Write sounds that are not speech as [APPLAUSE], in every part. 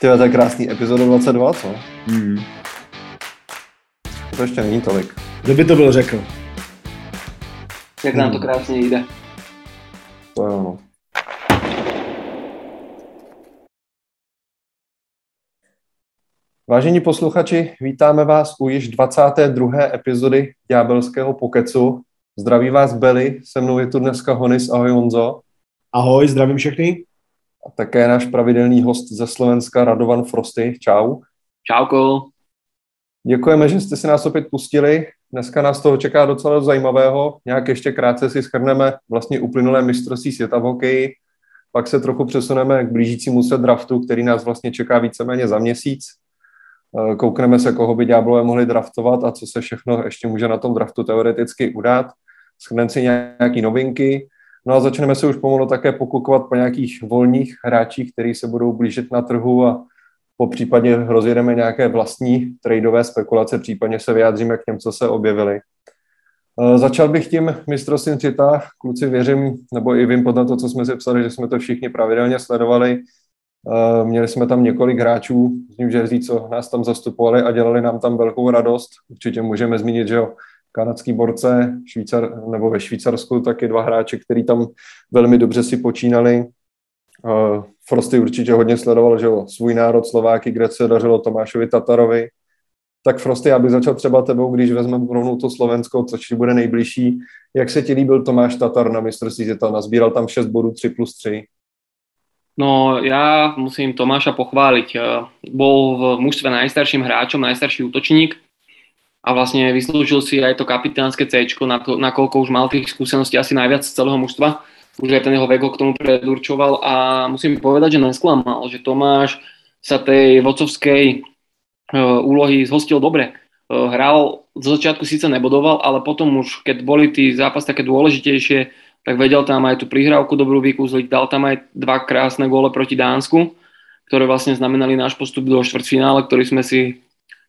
Ty to je krásný epizoda 22, co? Hmm. To ještě není tolik. Kdo by to byl řekl? Jak nám to krásně jde. To je ono. Vážení posluchači, vítáme vás u již 22. epizody Ďábelského pokecu. Zdraví vás Beli, se mnou je tu dneska Honis, ahoj Honzo. Ahoj, zdravím všechny. A také náš pravidelný host ze Slovenska Radovan Frosty. Čau. Čauko. Děkujeme, že jste si nás opět pustili. Dneska nás toho čeká docela zajímavého. Nějak ještě krátce si schrneme vlastně uplynulé mistrovství světa v hokeji. Pak se trochu přesuneme k blížícímu se draftu, který nás vlastně čeká víceméně za měsíc. Eh, koukneme se, koho by Ďáblové mohli draftovat a co se všechno ještě může na tom draftu teoreticky udát. Schrneme si nějaké novinky, No a začneme se už pomalu také pokukovat po nějakých volných hráčích, kteří se budou blížit na trhu a po případě rozjedeme nějaké vlastní tradeové spekulace, případně se vyjádříme k těm, co se objevili. E, začal bych tím mistrovstvím světa. Kluci věřím, nebo i vím podle toho, co jsme si psali, že jsme to všichni pravidelně sledovali. E, měli jsme tam několik hráčů z New Jersey, co nás tam zastupovali a dělali nám tam velkou radost. Určitě můžeme zmínit, že jo, kanadský borce, Švýcar, nebo ve Švýcarsku taky dva hráče, který tam velmi dobře si počínali. Uh, Frosty určitě hodně sledoval, že jo, svůj národ Slováky, kde se dařilo Tomášovi Tatarovi. Tak Frosty, aby začal třeba tebou, když vezmeme rovnou to Slovensko, což ti bude nejbližší. Jak se ti líbil Tomáš Tatar na mistrovství světa? Nazbíral tam 6 bodů 3 plus 3. No ja musím Tomáša pochváliť. Bol v mužstve najstarším hráčom, najstarší útočník a vlastne vyslúžil si aj to kapitánske C, nakoľko už mal tých skúseností asi najviac z celého mužstva. Už aj ten jeho vek ho k tomu predurčoval a musím povedať, že nesklamal, že Tomáš sa tej vocovskej uh, úlohy zhostil dobre. Uh, hral, zo začiatku síce nebodoval, ale potom už, keď boli tí zápas také dôležitejšie, tak vedel tam aj tú prihrávku dobrú vykúzliť, dal tam aj dva krásne góle proti Dánsku, ktoré vlastne znamenali náš postup do štvrtfinále, ktorý sme si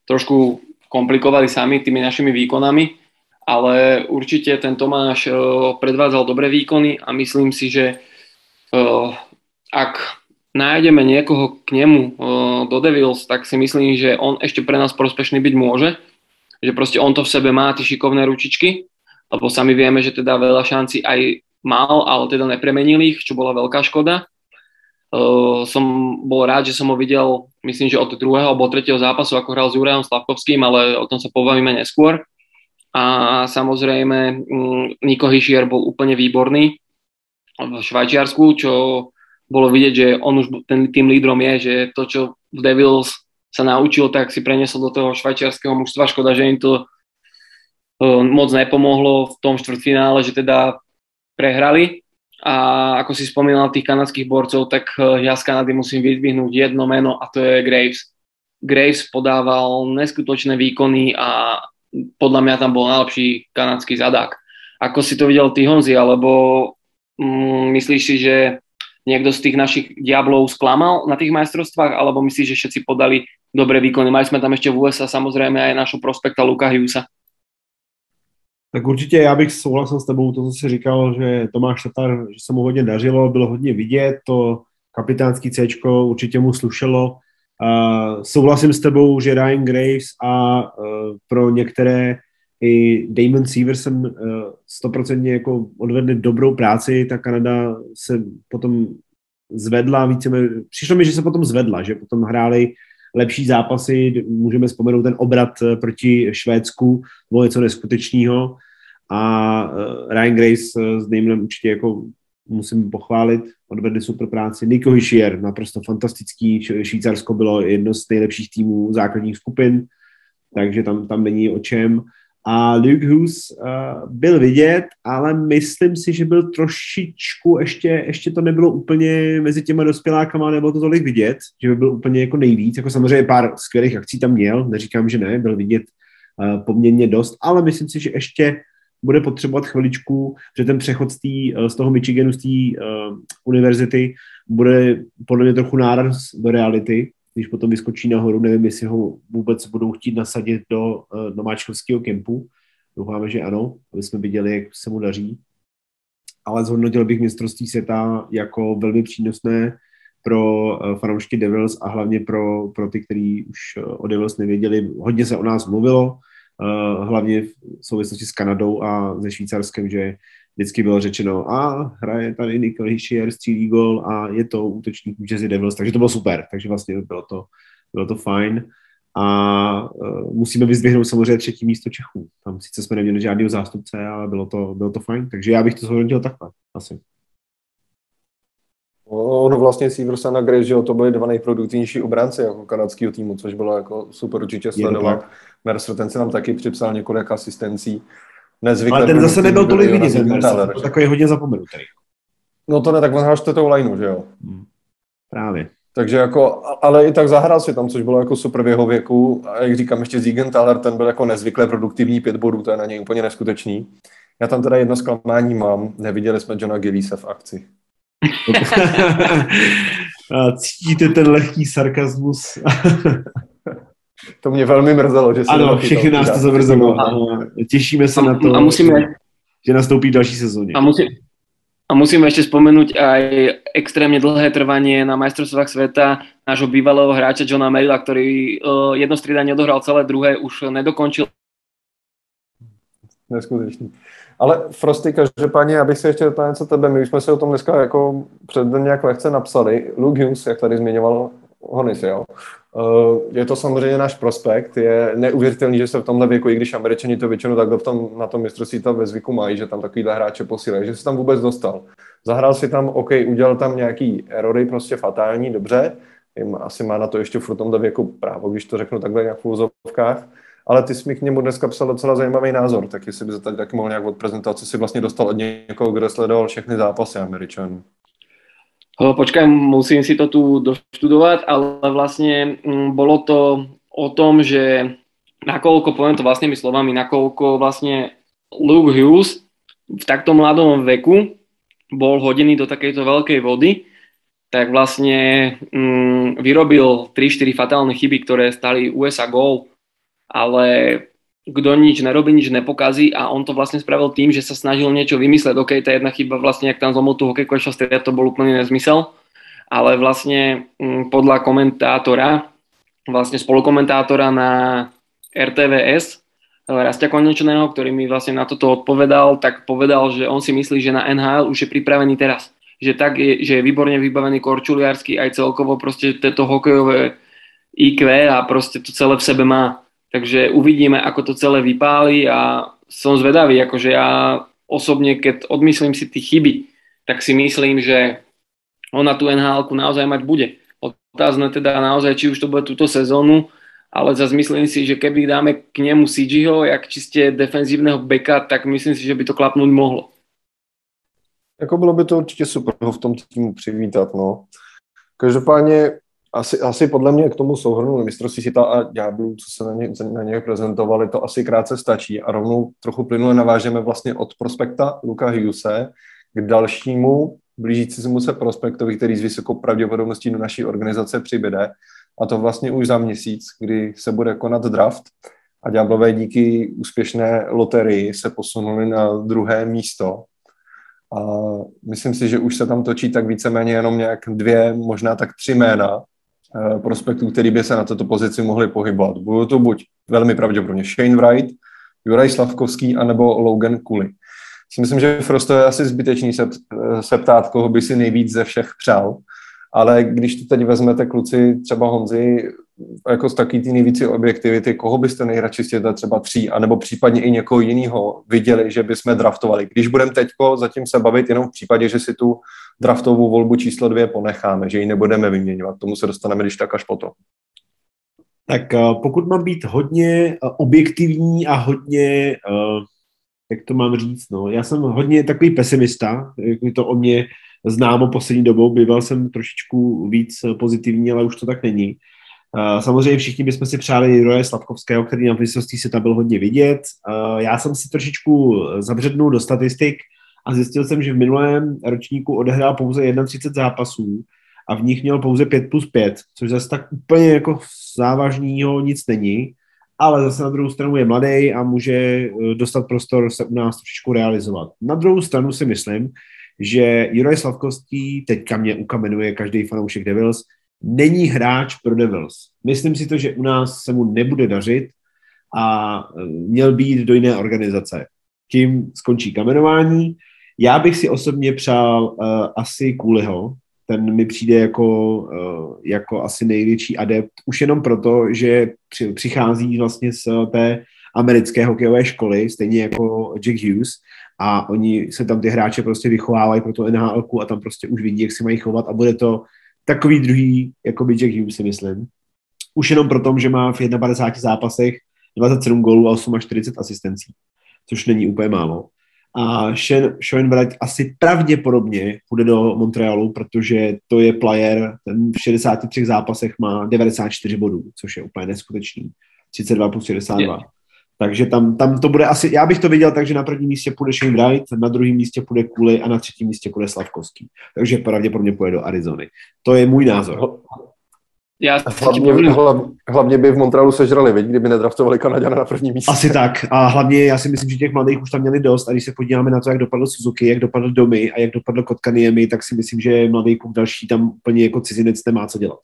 trošku komplikovali sami tými našimi výkonami, ale určite ten Tomáš uh, predvádzal dobré výkony a myslím si, že uh, ak nájdeme niekoho k nemu uh, do Devils, tak si myslím, že on ešte pre nás prospešný byť môže, že proste on to v sebe má, tie šikovné ručičky, lebo sami vieme, že teda veľa šanci aj mal, ale teda nepremenil ich, čo bola veľká škoda. Uh, som bol rád, že som ho videl, myslím, že od druhého alebo tretieho zápasu, ako hral s Jurajom Slavkovským, ale o tom sa pobavíme neskôr. A samozrejme, um, Niko Hischier bol úplne výborný v Švajčiarsku, čo bolo vidieť, že on už ten, tým lídrom je, že to, čo v Devils sa naučil, tak si preniesol do toho švajčiarského mužstva. Škoda, že im to uh, moc nepomohlo v tom štvrtfinále, že teda prehrali, a ako si spomínal tých kanadských borcov, tak eh, ja z Kanady musím vyzdvihnúť jedno meno a to je Graves. Graves podával neskutočné výkony a podľa mňa tam bol najlepší kanadský zadák. Ako si to videl ty Honzi, alebo mm, myslíš si, že niekto z tých našich diablov sklamal na tých majstrovstvách, alebo myslíš, že všetci podali dobré výkony? Mali sme tam ešte v USA samozrejme aj našu prospekta Luka Hughesa. Tak určitě já bych souhlasil s tebou, to, co jsi říkal, že Tomáš Tatar, že se mu hodně dařilo, bylo hodně vidět, to kapitánský C určitě mu slušelo. Uh, souhlasím s tebou, že Ryan Graves a uh, pro některé i Damon Severson uh, stoprocentně jako odvedli dobrou práci, ta Kanada se potom zvedla více, přišlo mi, že se potom zvedla, že potom hráli lepší zápasy, můžeme vzpomenout ten obrat eh, proti Švédsku, bylo něco neskutečného. A eh, Ryan Grace eh, s Damonem určitě jako musím pochválit, odvedli super práci. Nico Hischier, naprosto fantastický, Švýcarsko bylo jedno z nejlepších týmů základních skupin, takže tam, tam není o čem. A Luke Hughes uh, byl vidět, ale myslím si, že byl trošičku, ještě, ještě to nebylo úplně mezi těma dospělákama, nebo to tolik vidět, že by byl úplně jako nejvíc. Jako samozřejmě pár skvělých akcí tam měl, neříkám, že ne, byl vidět uh, poměrně dost, ale myslím si, že ještě bude potřebovat chviličku, že ten přechod z, tý, z toho Michiganu, z té uh, univerzity, bude podle mě trochu náraz do reality, když potom vyskočí nahoru, nevím, jestli ho vůbec budou chtít nasadit do uh, nováčkovského kempu. Doufáme, že ano, aby jsme viděli, jak se mu daří. Ale zhodnotil bych mistrovství světa jako velmi přínosné. pro fanoušky Devils a hlavně pro, pro ty, kteří už o Devils nevěděli. Hodně se o nás mluvilo, hlavně v souvislosti s Kanadou a se Švýcarskem, že vždycky bylo řečeno, a hraje tady Nick Hischier, střílí gol a je to útočník Jersey Devils, takže to bylo super, takže vlastně bylo to, bylo to fajn. A uh, musíme vyzdvihnout samozřejmě třetí místo Čechů. Tam sice jsme neměli žádného zástupce, ale bylo to, bylo to fajn. Takže já bych to zhodnotil takhle, asi. Ono vlastně Severson a Grace, že to byly dva nejproduktivnější obránci jako kanadského týmu, což bylo jako super určitě sledovat. Mercer, ten se nám taky připsal několik asistencí. Nezvykle Ale ten zase nebyl tolik vidět, ten Mercer, to takový hodně zapomenutý. No to ne, tak on hrál čtvrtou lineu, že jo? Hmm. Právě. Takže jako, ale i tak zahrál si tam, což bylo jako super v jeho věku. A jak říkám, ještě Ziegenthaler, ten byl jako nezvykle produktivní pět bodů, to je na něj úplně neskutečný. Já tam teda jedno zklamání mám, neviděli jsme Johna Gillise v akci. [LAUGHS] Cítíte ten lehký sarkazmus? [LAUGHS] to mě velmi mrzelo, že se Ano, všechny nás to zamrzelo. Těšíme se a, na to, a musíme, že nastoupí další sezóně. A musí, a musíme ešte spomenúť aj extrémne dlhé trvanie na majstrovstvách sveta nášho bývalého hráča Johna Merilla, ktorý uh, jedno striedanie odohral celé, druhé už nedokončil. Neskutečný. Ale Frosty, každopádně, abych se ještě doplnil co tebe, my už jsme se o tom dneska jako před nějak lehce napsali. Luke Hughes, jak tady zmiňoval Honis, jo. Uh, je to samozřejmě náš prospekt, je neuvěřitelný, že se v tomhle věku, i když američani to většinou tak v tom, na tom mistrovství tam ve zvyku mají, že tam takovýhle hráče posílají, že se tam vůbec dostal. Zahrál si tam, OK, udělal tam nějaký erory, prostě fatální, dobře, asi má na to ještě v tomhle věku právo, když to řeknu takhle nějak v úzovkách, ale ty jsi mi k němu dneska psal docela zajímavý názor, tak jestli by se tady taky mohl nějak odprezentovat, co si vlastně dostal od někoho, kdo sledoval všechny zápasy Američanů. Počkaj, musím si to tu doštudovať, ale vlastne mm, bolo to o tom, že nakoľko, poviem to vlastnými slovami, nakoľko vlastne Luke Hughes v takto mladom veku bol hodený do takejto veľkej vody, tak vlastne mm, vyrobil 3-4 fatálne chyby, ktoré stali USA gól, ale kto nič nerobí, nič nepokazí a on to vlastne spravil tým, že sa snažil niečo vymysleť. OK, tá jedna chyba vlastne, ak tam zlomil tú hokejku striedať, to bol úplný nezmysel, ale vlastne m, mm, podľa komentátora, vlastne spolukomentátora na RTVS, Rastia Konečného, ktorý mi vlastne na toto odpovedal, tak povedal, že on si myslí, že na NHL už je pripravený teraz. Že, tak je, že je výborne vybavený korčuliarsky aj celkovo proste toto hokejové IQ a proste to celé v sebe má Takže uvidíme, ako to celé vypáli a som zvedavý, akože ja osobne, keď odmyslím si tie chyby, tak si myslím, že on na tú nhl naozaj mať bude. Otázne teda naozaj, či už to bude túto sezónu, ale zase myslím si, že keby dáme k nemu CGho, jak čistě defenzívneho beka, tak myslím si, že by to klapnúť mohlo. Jako bylo by to určitě super ho v tom týmu přivítat, no. Každopádně asi, asi podle mě k tomu souhrnu mistrovství světa a ďáblů, co se na ně, na ně prezentovali, to asi krátce stačí. A rovnou trochu plynule navážeme vlastně od prospekta Luka Hughese k dalšímu blížícímu se prospektovi, který s vysokou pravděpodobností do naší organizace přibyde a to vlastně už za měsíc, kdy se bude konat draft. A ďáblové díky úspěšné loterii se posunuli na druhé místo. A myslím si, že už se tam točí tak víceméně jenom nějak dvě, možná tak tři jména, prospektů, který by se na této pozici mohli pohybovat. Budou to buď velmi pravděpodobně Shane Wright, Juraj Slavkovský, anebo Logan Kuli. Si myslím, že Frosto je asi zbytečný se, eh, se ptát, koho by si nejvíc ze všech přál, ale když to teď vezmete kluci třeba Honzi, jako z taky ty nejvíce objektivity, koho byste nejradši z třeba tří, anebo případně i někoho jiného viděli, že bychom draftovali. Když budeme teďko zatím se bavit jenom v případě, že si tu draftovou volbu číslo dvě ponecháme, že ji nebudeme vyměňovat. Tomu se dostaneme když tak až potom. Tak eh, pokud mám být hodně eh, objektivní a hodně, eh, jak to mám říct, no, já jsem hodně takový pesimista, jak mi to o mě známo poslední dobou, býval jsem trošičku víc pozitivní, ale už to tak není. Samozřejmě všichni bychom si přáli Roje Slavkovského, který na vysostí se tam byl hodně vidět. Já jsem si trošičku zabřednul do statistik, a zjistil jsem, že v minulém ročníku odehrál pouze 31 zápasů a v nich měl pouze 5 plus 5, což zase tak úplně jako závažného nic není, ale zase na druhou stranu je mladý a může eh, dostat prostor se u nás trošičku realizovat. Na druhou stranu si myslím, že Juraj Slavkovský, teďka mě ukamenuje každý fanoušek Devils, není hráč pro Devils. Myslím si to, že u nás se mu nebude dařit a e, měl být do jiné organizace. Tím skončí kamenování. Já bych si osobně přál uh, asi Kůliho, ten mi přijde jako, uh, jako asi největší adept, už jenom proto, že při, přichází vlastně z té americké hokejové školy, stejně jako Jack Hughes, a oni se tam ty hráče prostě vychovávají pro to NHL a tam prostě už vidí, jak si mají chovat a bude to takový druhý, jako by Jack Hughes si myslím. Už jenom proto, že má v 51 zápasech 27 gólů a 48 asistencí, což není úplně málo. A Sean Wright asi pravděpodobně půjde do Montrealu, protože to je player, ten v 63 zápasech má 94 bodů, což je úplně neskutečný. 32 plus 62. Je. Takže tam, tam to bude asi, já bych to viděl tak, že na prvním místě půjde Shane Wright, na druhém místě půjde Kuli a na třetím místě půjde Slavkovský. Takže pravděpodobně půjde do Arizony. To je můj názor. Já hlavně, hlavně, hlavně, by v Montrealu sežrali, viď, kdyby nedraftovali Kanaděna na první místě. Asi tak. A hlavně já si myslím, že těch mladých už tam měli dost. A když se podíváme na to, jak dopadl Suzuki, jak dopadl Domy a jak dopadl Kotkaniemi, tak si myslím, že mladý klub další tam úplně jako cizinec nemá co dělat.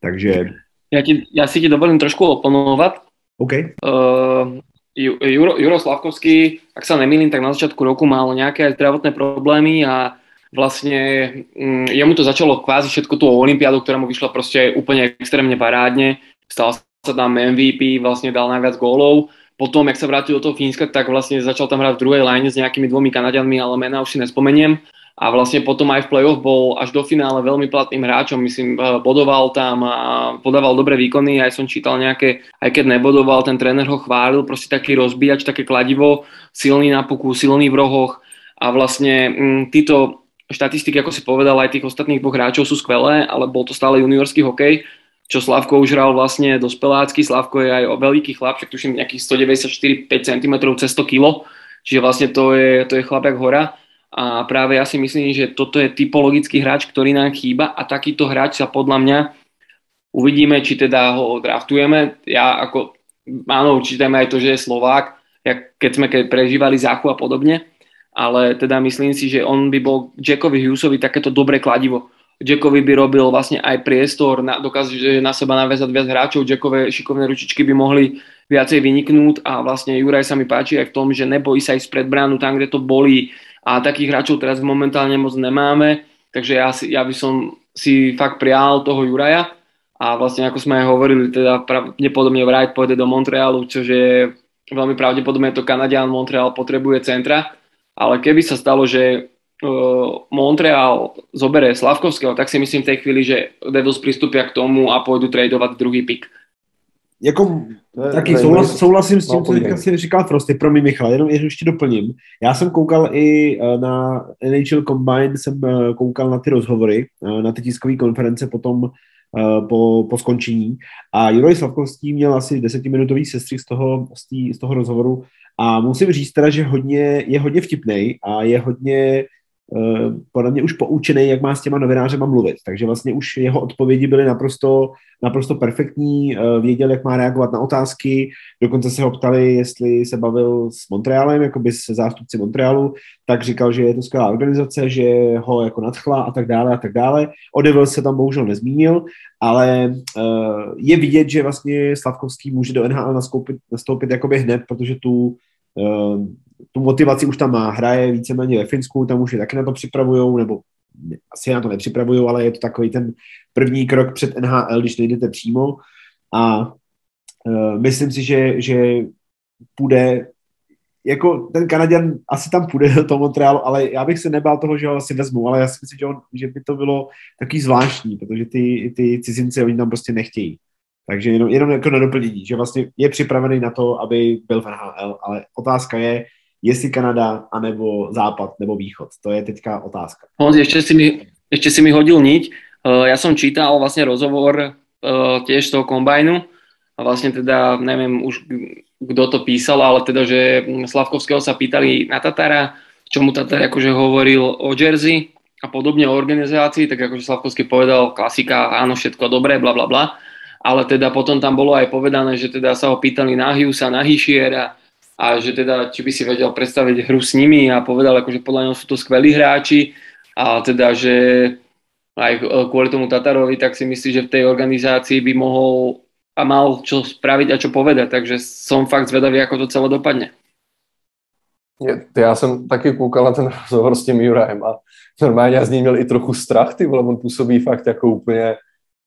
Takže... Já, ti, já si ti dovolím trošku oponovat. OK. Uh, Juro, Juro Slavkovský, ak sa nemýlim, tak na začiatku roku mal nejaké zdravotné problémy a vlastne um, jemu to začalo kvázi všetko tú olympiádu, ktorá mu vyšla proste úplne extrémne parádne. Stal sa tam MVP, vlastne dal najviac gólov. Potom, jak sa vrátil do toho Fínska, tak vlastne začal tam hrať v druhej line s nejakými dvomi Kanadianmi, ale mena už si nespomeniem a vlastne potom aj v play-off bol až do finále veľmi platným hráčom, myslím, eh, bodoval tam a podával dobré výkony, aj som čítal nejaké, aj keď nebodoval, ten tréner ho chválil, proste taký rozbíjač, také kladivo, silný na puku, silný v rohoch a vlastne m, mm, títo štatistiky, ako si povedal, aj tých ostatných dvoch hráčov sú skvelé, ale bol to stále juniorský hokej, čo Slavko už hral vlastne dospelácky, Slavko je aj o veľký chlap, však tuším nejakých 194 5 cm cez 100 kg, čiže vlastne to je, to je chlap jak hora. A práve ja si myslím, že toto je typologický hráč, ktorý nám chýba a takýto hráč sa podľa mňa uvidíme, či teda ho draftujeme. Ja ako, áno, určite aj to, že je Slovák, jak keď sme keď prežívali záchu a podobne, ale teda myslím si, že on by bol Jackovi Hughesovi takéto dobré kladivo. Jackovi by robil vlastne aj priestor, na, dokáže na seba naviazať viac hráčov, Jackové šikovné ručičky by mohli viacej vyniknúť a vlastne Juraj sa mi páči aj v tom, že nebojí sa ísť pred bránu tam, kde to bolí, a takých hráčov teraz momentálne moc nemáme, takže ja, si, ja by som si fakt prial toho Juraja. A vlastne ako sme aj hovorili, teda pravdepodobne Wright pôjde do Montrealu, čo je veľmi pravdepodobne to Kanadian Montreal potrebuje centra, ale keby sa stalo, že uh, Montreal zobere Slavkovského, tak si myslím v tej chvíli, že Devils pristúpia k tomu a pôjdu tradovať druhý pick. Jako Taky souhlas, souhlasím s tím, no, co teďka si říkal Frosty, pro mě Michal, jenom ještě doplním. Já jsem koukal i eh, na NHL Combine, jsem eh, koukal na ty rozhovory, na ty tiskové konference potom po, po skončení. A Juroj Slavkovský měl asi desetiminutový sestřih z toho, z, tý, z toho rozhovoru a musím říct teda, že hodně, je hodně vtipný a je hodně Eh, podle mě už poučený, jak má s těma novinářema mluvit. Takže vlastně už jeho odpovědi byly naprosto, naprosto perfektní, eh, věděl, jak má reagovat na otázky, dokonce se ho ptali, jestli se bavil s Montrealem, jako by se zástupci Montrealu, tak říkal, že je to skvělá organizace, že ho jako nadchla a tak dále a tak dále. O Devil se tam bohužel nezmínil, ale uh, je vidět, že vlastně Slavkovský může do NHL nastoupit, nastoupit jakoby hned, protože tu tu motivaci už tam má, hraje víceméně ve Finsku, tam už je taky na to připravujou, nebo asi na to nepřipravují, ale je to takový ten první krok před NHL, když nejdete přímo a uh, myslím si, že, že půjde jako ten Kanaděn asi tam půjde do toho Montrealu, ale já bych se nebál toho, že ho asi vezmu, ale já si myslím, že, on, že by to bylo takový zvláštní, protože ty, ty cizinci oni tam prostě nechtějí. Takže jenom, jenom jako na doplnění, že vlastně je připravený na to, aby byl v NHL, ale otázka je, jestli Kanada, anebo Západ, nebo Východ. To je teďka otázka. Honzi, ešte si mi, ešte si mi hodil niť. Uh, ja som čítal vlastne rozhovor uh, tiež z toho kombajnu a vlastne teda, neviem už kto to písal, ale teda, že Slavkovského sa pýtali na Tatara, čo mu Tatar akože hovoril o Jersey a podobne o organizácii, tak akože Slavkovský povedal klasika, áno, všetko dobré, bla bla bla, ale teda potom tam bolo aj povedané, že teda sa ho pýtali na Hughesa, na Hischiera, a že teda, či by si vedel predstaviť hru s nimi a povedal, že podľa neho sú to skvelí hráči a teda, že aj kvôli tomu Tatarovi, tak si myslí, že v tej organizácii by mohol a mal čo spraviť a čo povedať, takže som fakt zvedavý, ako to celé dopadne. Já jsem taky koukal na ten [LAUGHS] rozhovor s tím Jurajem a normálně já z ní měl i trochu strach, ty vole, on působí fakt jako úplně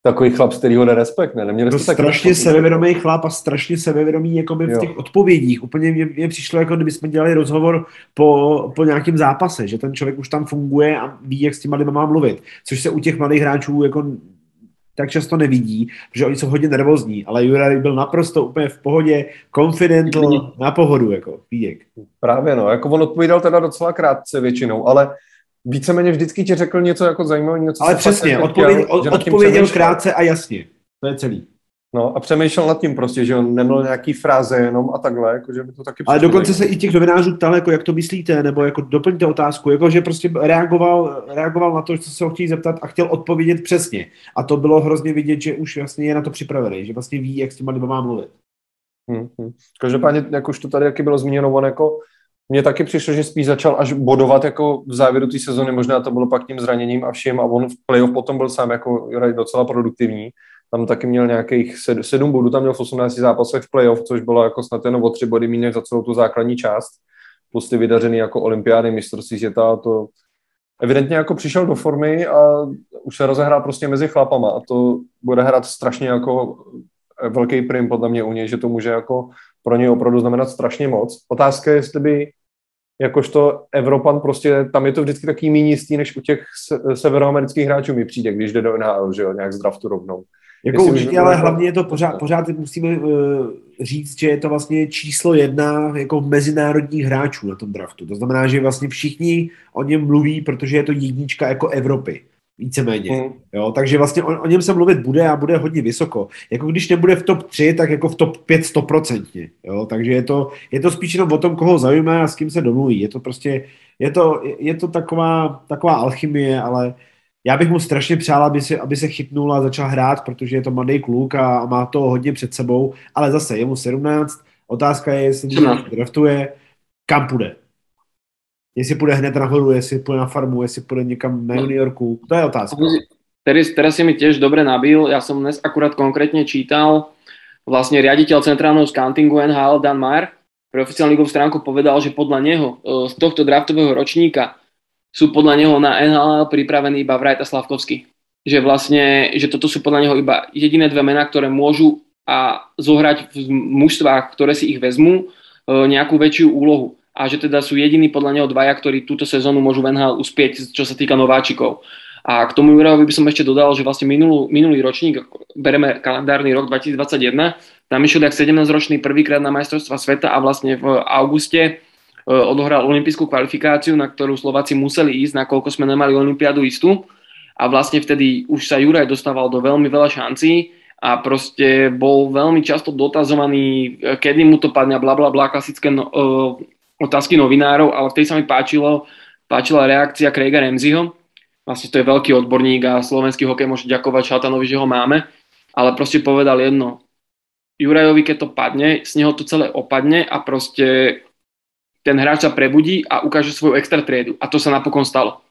takový chlap, z kterého nerespekt, ne? Neměli to strašně sebevědomý chlap a strašně sebevědomý jako by v těch odpovědích. Úplně mě, mě přišlo, jako kdyby jsme dělali rozhovor po, po nějakém zápase, že ten člověk už tam funguje a ví, jak s těma lidma má mluvit. Což se u těch mladých hráčů jako tak často nevidí, protože oni jsou hodně nervózní, ale Juraj byl naprosto úplně v pohodě, confident, na pohodu, jako Vídek. Právě no, jako on odpovídal teda docela krátce většinou, ale víceméně vždycky ti řekl něco jako zajímavého. Něco ale přesně, jako odpověděl, chtěl, odpověděl krátce a jasně, to je celý. No a přemýšlel nad tím prostě, že on neměl nějaký fráze jenom a takhle, jako že by to taky Ale dokonce se i těch novinářů ptal, jako jak to myslíte, nebo jako doplňte otázku, jako že prostě reagoval, reagoval na to, co se ho chtějí zeptat a chtěl odpovědět přesně. A to bylo hrozně vidět, že už vlastně je na to připravený, že vlastně ví, jak s těma lidma má mluvit. Hmm, hmm. Každopádně, jak už to tady jaký bylo zmíněno, on jako mně taky přišlo, že spíš začal až bodovat jako v závěru té sezony, možná to bylo pak tím zraněním a vším a on v playoff potom byl sám jako docela produktivní. Tam taky měl nějakých sedm bodů, tam měl v 18 zápasech v playoff, což bylo jako snad jenom o tři body méně za celou tu základní část, plus ty vydařený jako olympiády, mistrovství světa, to evidentně jako přišel do formy a už se rozehrál prostě mezi chlapama a to bude hrát strašně jako velký prim podle mě u něj, že to může jako pro něj opravdu znamenat strašně moc. Otázka je, jestli by jakožto Evropan prostě, tam je to vždycky taký méně jistý, než u těch severoamerických hráčů mi přijde, když jde do NHL, že jo, nějak z draftu rovnou. Jako Jestli určitě, ale hlavně je to pořád, pořád musíme uh, říct, že je to vlastně číslo jedna jako mezinárodních hráčů na tom draftu. To znamená, že vlastně všichni o něm mluví, protože je to jednička jako Evropy. Víceméně. Mm. Jo, takže vlastně o, o, něm se mluvit bude a bude hodně vysoko. Jako když nebude v top 3, tak jako v top 5 stoprocentně. Jo, takže je to, je to spíš jenom o tom, koho zajímá a s kým se domluví. Je to prostě, je to, je to taková, taková alchymie, ale já bych mu strašně přál, aby se, aby se chytnul a začal hrát, protože je to mladý kluk a, a má to hodně před sebou, ale zase je mu 17, otázka je, jestli draftuje, kam půjde. Jestli půjde hned nahoru, jestli půjde na farmu, jestli půjde někam na juniorku, to je otázka. Teraz, teraz si mi tiež dobre nabil, ja som dnes akurát konkrétne čítal, vlastne riaditeľ centrálneho scountingu NHL Dan Mayer pre oficiálnu ligovú stránku povedal, že podľa neho e, z tohto draftového ročníka sú podľa neho na NHL pripravení iba Wright a Slavkovský. Že vlastne, že toto sú podľa neho iba jediné dve mená, ktoré môžu a zohrať v mužstvách, ktoré si ich vezmú, e, nejakú väčšiu úlohu. A že teda sú jediní podľa neho dvaja, ktorí túto sezónu môžu v NHL uspieť, čo sa týka nováčikov. A k tomu Jurajovi by som ešte dodal, že vlastne minulý, minulý ročník, bereme kalendárny rok 2021, tam išiel jak 17-ročný prvýkrát na majstrovstva sveta a vlastne v auguste Eh, odohral olympijskú kvalifikáciu, na ktorú Slováci museli ísť, nakoľko sme nemali olympiádu istú. A vlastne vtedy už sa Juraj dostával do veľmi veľa šancí a proste bol veľmi často dotazovaný, eh, kedy mu to padne, bla bla bla, klasické no, uh, otázky novinárov, ale vtedy sa mi páčilo, páčila reakcia Craiga Remziho. Vlastne to je veľký odborník a slovenský hokej môže ďakovať Šatanovi, že ho máme, ale proste povedal jedno. Jurajovi, keď to padne, z neho to celé opadne a proste ten hráč sa prebudí a ukáže svoju extra triedu. A to sa napokon stalo.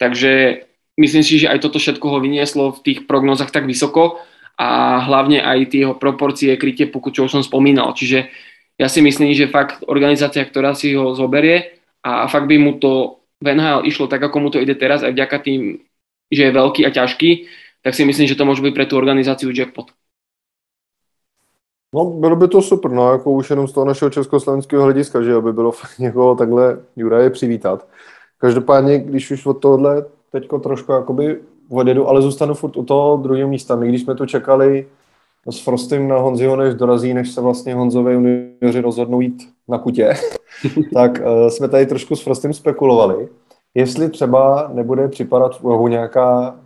Takže myslím si, že aj toto všetko ho vynieslo v tých prognozách tak vysoko a hlavne aj tie jeho proporcie krytie puku, čo už som spomínal. Čiže ja si myslím, že fakt organizácia, ktorá si ho zoberie a fakt by mu to v NHL išlo tak, ako mu to ide teraz, aj vďaka tým, že je veľký a ťažký, tak si myslím, že to môže byť pre tú organizáciu jackpot. No, bylo by to super, no, jako už jenom z toho našeho československého hlediska, že aby bylo [LAUGHS] někoho takhle Juraje přivítat. Každopádně, když už od tohohle teďko trošku jakoby odjedu, ale zůstanu furt u toho druhého místa. My, když jsme tu čekali s Frostym na Honziho, než dorazí, než se vlastně Honzové junioři rozhodnou jít na kutě, [LAUGHS] tak uh, jsme tady trošku s Frostym spekulovali, jestli třeba nebude připadat v úvahu nějaká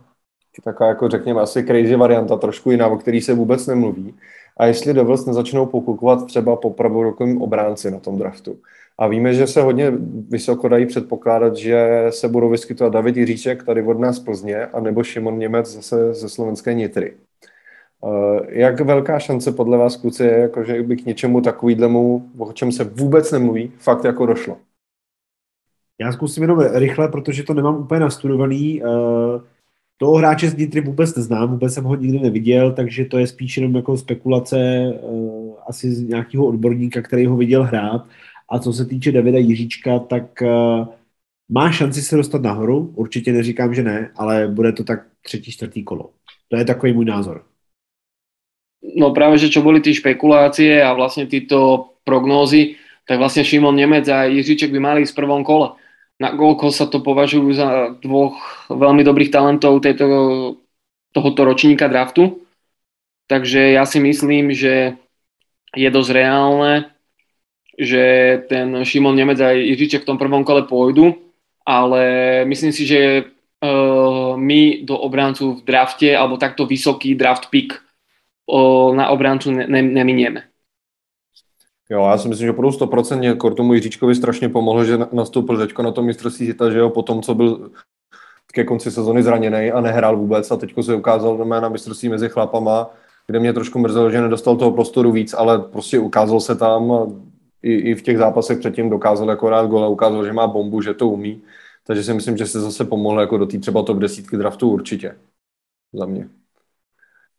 taková, jako řekněme, asi crazy varianta, trošku jiná, o který se vůbec nemluví, a jestli Devils nezačnou pokukovat třeba po pravorukovém obránci na tom draftu. A víme, že se hodně vysoko dají předpokládat, že se budou vyskytovat David Jiříček tady od nás z Plzně, a nebo Šimon Němec zase ze slovenské Nitry. Jak velká šance podle vás, kluci, je, jako, že by k něčemu takovýhlemu, o čem se vůbec nemluví, fakt jako došlo? Já zkusím jenom rychle, protože to nemám úplně nastudovaný. Toho hráče z Nitry vůbec neznám, vůbec jsem ho nikdy neviděl, takže to je spíš jenom jako spekulace asi z nějakého odborníka, který ho viděl hrát. A co se týče Davida Jiříčka, tak má šanci se dostat nahoru, určitě neříkám, že ne, ale bude to tak třetí, čtvrtý kolo. To je takový můj názor. No práve, že čo boli tie špekulácie a vlastne títo prognózy, tak vlastne Šimon Nemec a Jiříček by mali ísť v prvom kole. Na Golko sa to považujú za dvoch veľmi dobrých talentov tejto, tohoto ročníka draftu. Takže ja si myslím, že je dosť reálne, že ten Šimon Nemec a Jiříček v tom prvom kole pôjdu, ale myslím si, že uh, my do obrancu v drafte, alebo takto vysoký draft pick o, na obráncu ne, ne, neminieme. Jo, já si myslím, že budou 100% Kortomu Jiříčkovi strašně pomohlo, že nastoupil teďko na tom mistrovství světa, že jo, po tom, co byl ke konci sezony zraněný a nehrál vůbec a teďko se ukázal na mistrovství mezi chlapama, kde mě trošku mrzelo, že nedostal toho prostoru víc, ale prostě ukázal se tam i, i v těch zápasech předtím dokázal jako rád gol a ukázal, že má bombu, že to umí. Takže si myslím, že se zase pomohl jako do té třeba top desítky draftu určitě. Za mě.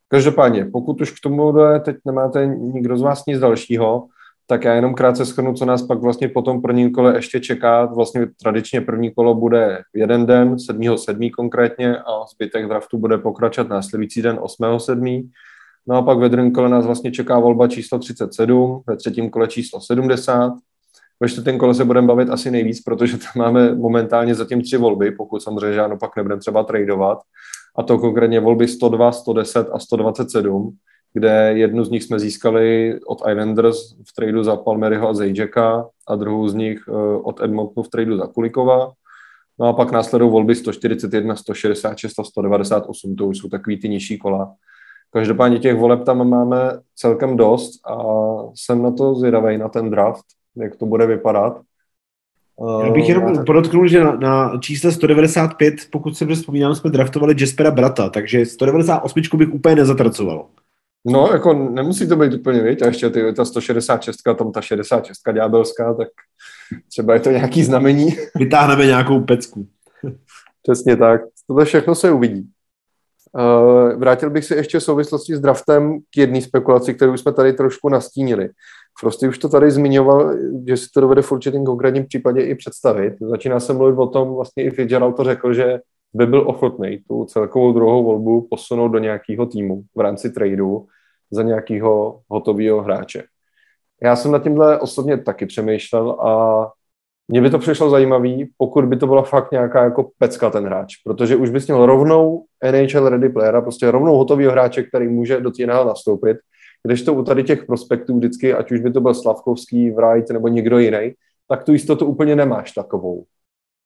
Každopádně, pokud už k tomu teď nemáte nikdo z vás nic dalšího, tak já jenom krátce schrnu, co nás pak vlastně po tom prvním kole ještě čeká. Vlastně tradičně první kolo bude jeden den, 7.7. konkrétně, a zbytek draftu bude pokračovat následující den 8.7. No a pak ve druhém kole nás vlastně čeká volba číslo 37, ve třetím kole číslo 70. Ve čtvrtém kole se budeme bavit asi nejvíc, protože tam máme momentálně zatím tři volby, pokud samozřejmě žádnou pak nebudeme třeba tradovat a to konkrétně volby 102, 110 a 127, kde jednu z nich jsme získali od Islanders v tradu za Palmeryho a Zajčeka a druhou z nich eh, od Edmontonu v tradu za Kulikova. No a pak následují volby 141, 166 a 198, to už jsou takový ty nižší kola. Každopádně těch voleb tam máme celkem dost a jsem na to zvědavý, na ten draft, jak to bude vypadat. Já bych jenom podotknul, že na, na čísle 195, pokud se vzpomínám, jsme draftovali Jespera Brata, takže 198 bych úplně nezatracoval. No, jako nemusí to být úplně, víc, a ještě ty, ta 166, tam ta 66 ďábelská, tak třeba je to nějaký znamení. [LAUGHS] Vytáhneme nějakou pecku. Přesně tak. Tohle všechno se uvidí. Uh, vrátil bych se ještě v souvislosti s draftem k jedné spekulaci, kterou jsme tady trošku nastínili. Prostě už to tady zmiňoval, že si to dovede v určitém konkrétním případě i představit. Začíná se mluvit o tom, vlastně i Fitzgerald to řekl, že by byl ochotný tu celkovou druhou volbu posunout do nějakého týmu v rámci tradu za nějakého hotového hráče. Já jsem nad tímhle osobně taky přemýšlel a mně by to přišlo zajímavý, pokud by to byla fakt nějaká jako pecka ten hráč, protože už bys měl rovnou NHL ready playera, prostě rovnou hotovýho hráče, který může do té nastoupit když to u tady těch prospektů vždycky, ať už by to byl Slavkovský, Wright nebo někdo jiný, tak tu jistotu úplně nemáš takovou.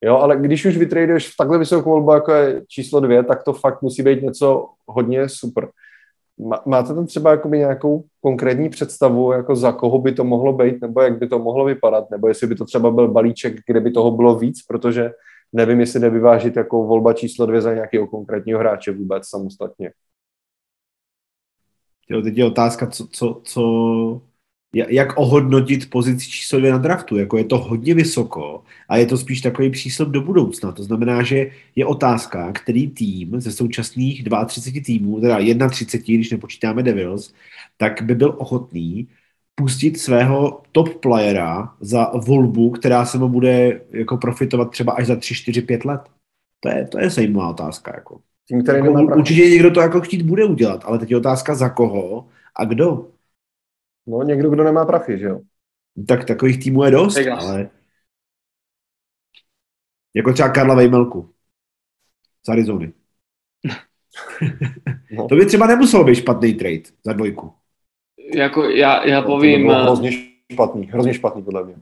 Jo, ale když už vytraduješ v takhle vysokou volbu, jako je číslo dvě, tak to fakt musí být něco hodně super. Máte tam třeba jakoby nějakou konkrétní představu, jako za koho by to mohlo být, nebo jak by to mohlo vypadat, nebo jestli by to třeba byl balíček, kde by toho bylo víc, protože nevím, jestli nevyvážit jako volba číslo dvě za nějakého konkrétního hráče vůbec samostatně. Jo, teď je otázka, co, co, co, jak ohodnotit pozici číslo dvě na draftu. Jako je to hodně vysoko a je to spíš takový příslip do budoucna. To znamená, že je otázka, který tým ze současných 32 týmů, teda 31, když nepočítáme Devils, tak by byl ochotný pustit svého top playera za volbu, která se mu bude jako profitovat třeba až za 3, 4, 5 let. To je, to je zajímavá otázka. Jako. Tím, který jako, nemá určitě někdo to jako chtít bude udělat, ale teď je otázka za koho a kdo. No někdo, kdo nemá prachy, že jo? Tak takových týmů je dost, tak ale jako třeba Karla Vejmelku z Arizony. [LAUGHS] no. to by třeba nemuselo být špatný trade za dvojku. Jako já, já povím... To hrozně špatný, hrozně špatný podle mě.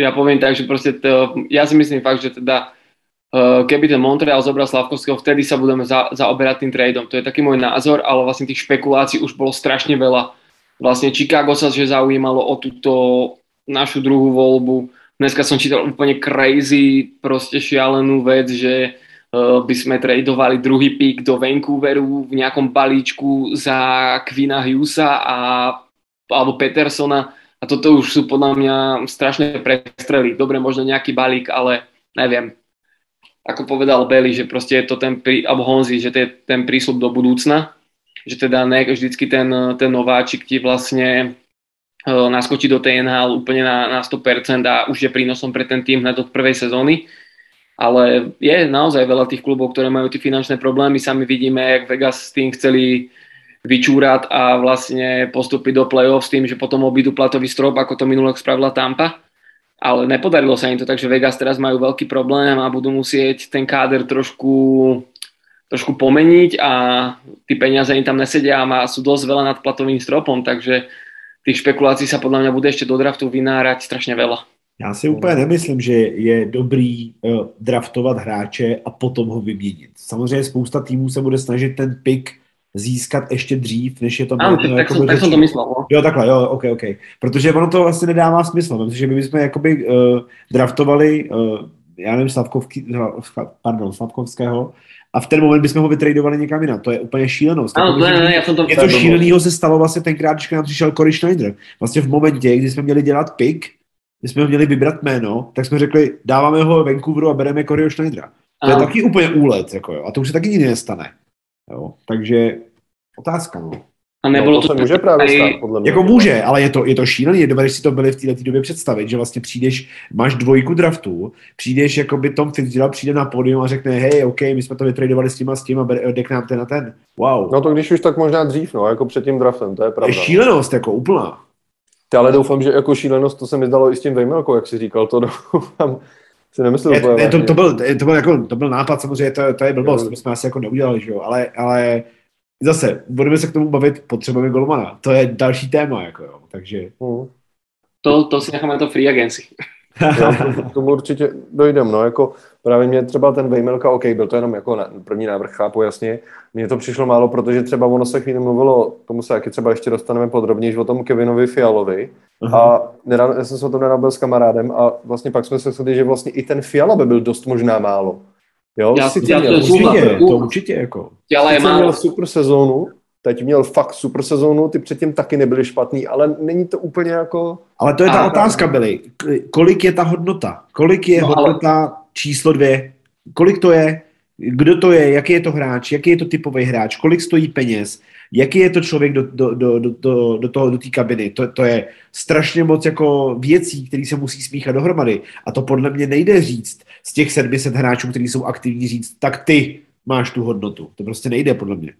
Já povím tak, že prostě to, já si myslím fakt, že teda Eh, keby ten Montreal zobral Slavkovského, vtedy sa budeme za, zaoberať tým tradeom. To je taký môj názor, ale vlastne tých špekulácií už bolo strašne veľa. Vlastne Chicago sa že zaujímalo o túto našu druhú voľbu. Dneska som čítal úplne crazy, proste šialenú vec, že by sme tradovali druhý pík do Vancouveru v nejakom balíčku za Quina Hughesa a, alebo Petersona a toto už sú podľa mňa strašné prestrely. Dobre, možno nejaký balík, ale neviem. Ako povedal Belly, že proste je to ten, alebo Honzi, že to je ten prísľub do budúcna, že teda ne vždycky ten, ten nováčik ti vlastne uh, naskočí do tej NHL úplne na, na 100% a už je prínosom pre ten tým hneď od prvej sezóny ale je naozaj veľa tých klubov, ktoré majú tie finančné problémy. Sami vidíme, jak Vegas s tým chceli vyčúrať a vlastne postúpiť do play-off s tým, že potom obídu platový strop, ako to minulý spravila Tampa. Ale nepodarilo sa im to, takže Vegas teraz majú veľký problém a budú musieť ten káder trošku, trošku pomeniť a tí peniaze im tam nesedia a má, sú dosť veľa nad platovým stropom, takže tých špekulácií sa podľa mňa bude ešte do draftu vynárať strašne veľa. Já si úplně nemyslím, že je dobrý uh, draftovat hráče a potom ho vyměnit. Samozřejmě spousta týmů se bude snažit ten pick získat ještě dřív, než je to... Ano, tak, jako tak, tak jsem to myslel. No. Jo, takhle, jo, ok, ok. Protože ono to vlastně nedává smysl. Myslím, že my bychom jakoby uh, draftovali, uh, já nevím, Slavkovský, pardon, Slavkovského, a v ten moment bychom ho vytradovali někam jinam. To je úplně šílenost. Ano, to je, ne, já jsem to něco šíleného se stalo vlastně tenkrát, když nám přišel Corey Schneider. Vlastně v momentě, kdy jsme měli dělat pick, my jsme měli vybrat jméno, tak jsme řekli, dáváme ho Vancouveru a bereme Coreyho Schneidera. To je taky úplně úlet, jako jo. A to už se taky nikdy nestane. Jo. Takže otázka, no. A nebylo no, to, to se může právě stát, podle mě. Jako může, ale je to, je to šílený, je dobré si to byli v této době představit, že vlastně přijdeš, máš dvojku draftu, přijdeš, jako by Tom Fitzgerald přijde na pódium a řekne, hej, OK, my jsme to vytradovali s tím a s tím a jde k nám ten na ten. Wow. No to když už tak možná dřív, no, jako před tím draftem, to je pravda. Je šílenost, jako úplná. Ty ale doufám, že jako šílenost, to se mi zdalo i s tím Vejmelkou, jak jsi říkal, to [LAUGHS] doufám, si nemyslel je, je, to, to, byl, to, byl jako, to byl nápad, samozřejmě to, to je blbost, to bychom asi jako neudělali, že jo, ale, ale zase, budeme se k tomu bavit, potřebujeme golmana, to je další téma, jako jo, takže... Mm. To, to si necháme to free agency. [LAUGHS] Já to, tomu určitě dojdem, no, jako právě mě třeba ten Vejmelka, OK, byl to jenom jako na, první návrh, chápu jasně, mně to přišlo málo, protože třeba ono se chvíli mluvilo, tomu se taky třeba ještě dostaneme podrobněji, o tom Kevinovi Fialovi, uh-huh. a nedávno, já jsem se o tom nedávno s kamarádem a vlastně pak jsme se shodli, že vlastně i ten Fiala by byl dost možná málo. Jo, já, Sice já měl, to, určitě, to určitě jako. Je málo. měl super sezónu, teď měl fakt super sezónu, ty předtím taky nebyly špatný, ale není to úplně jako... Ale to je ta a, otázka, byly. Kolik je ta hodnota? Kolik je no, hodnota ale... číslo dvě? Kolik to je? Kdo to je? Jaký je to hráč? Jaký je to typový hráč? Kolik stojí peněz? Jaký je to člověk do, do, do, do, do, toho, do té kabiny? To, to je strašně moc jako věcí, které se musí smíchat dohromady. A to podle mě nejde říct z těch 700 hráčů, kteří jsou aktivní, říct, tak ty máš tu hodnotu. To prostě nejde podle mě.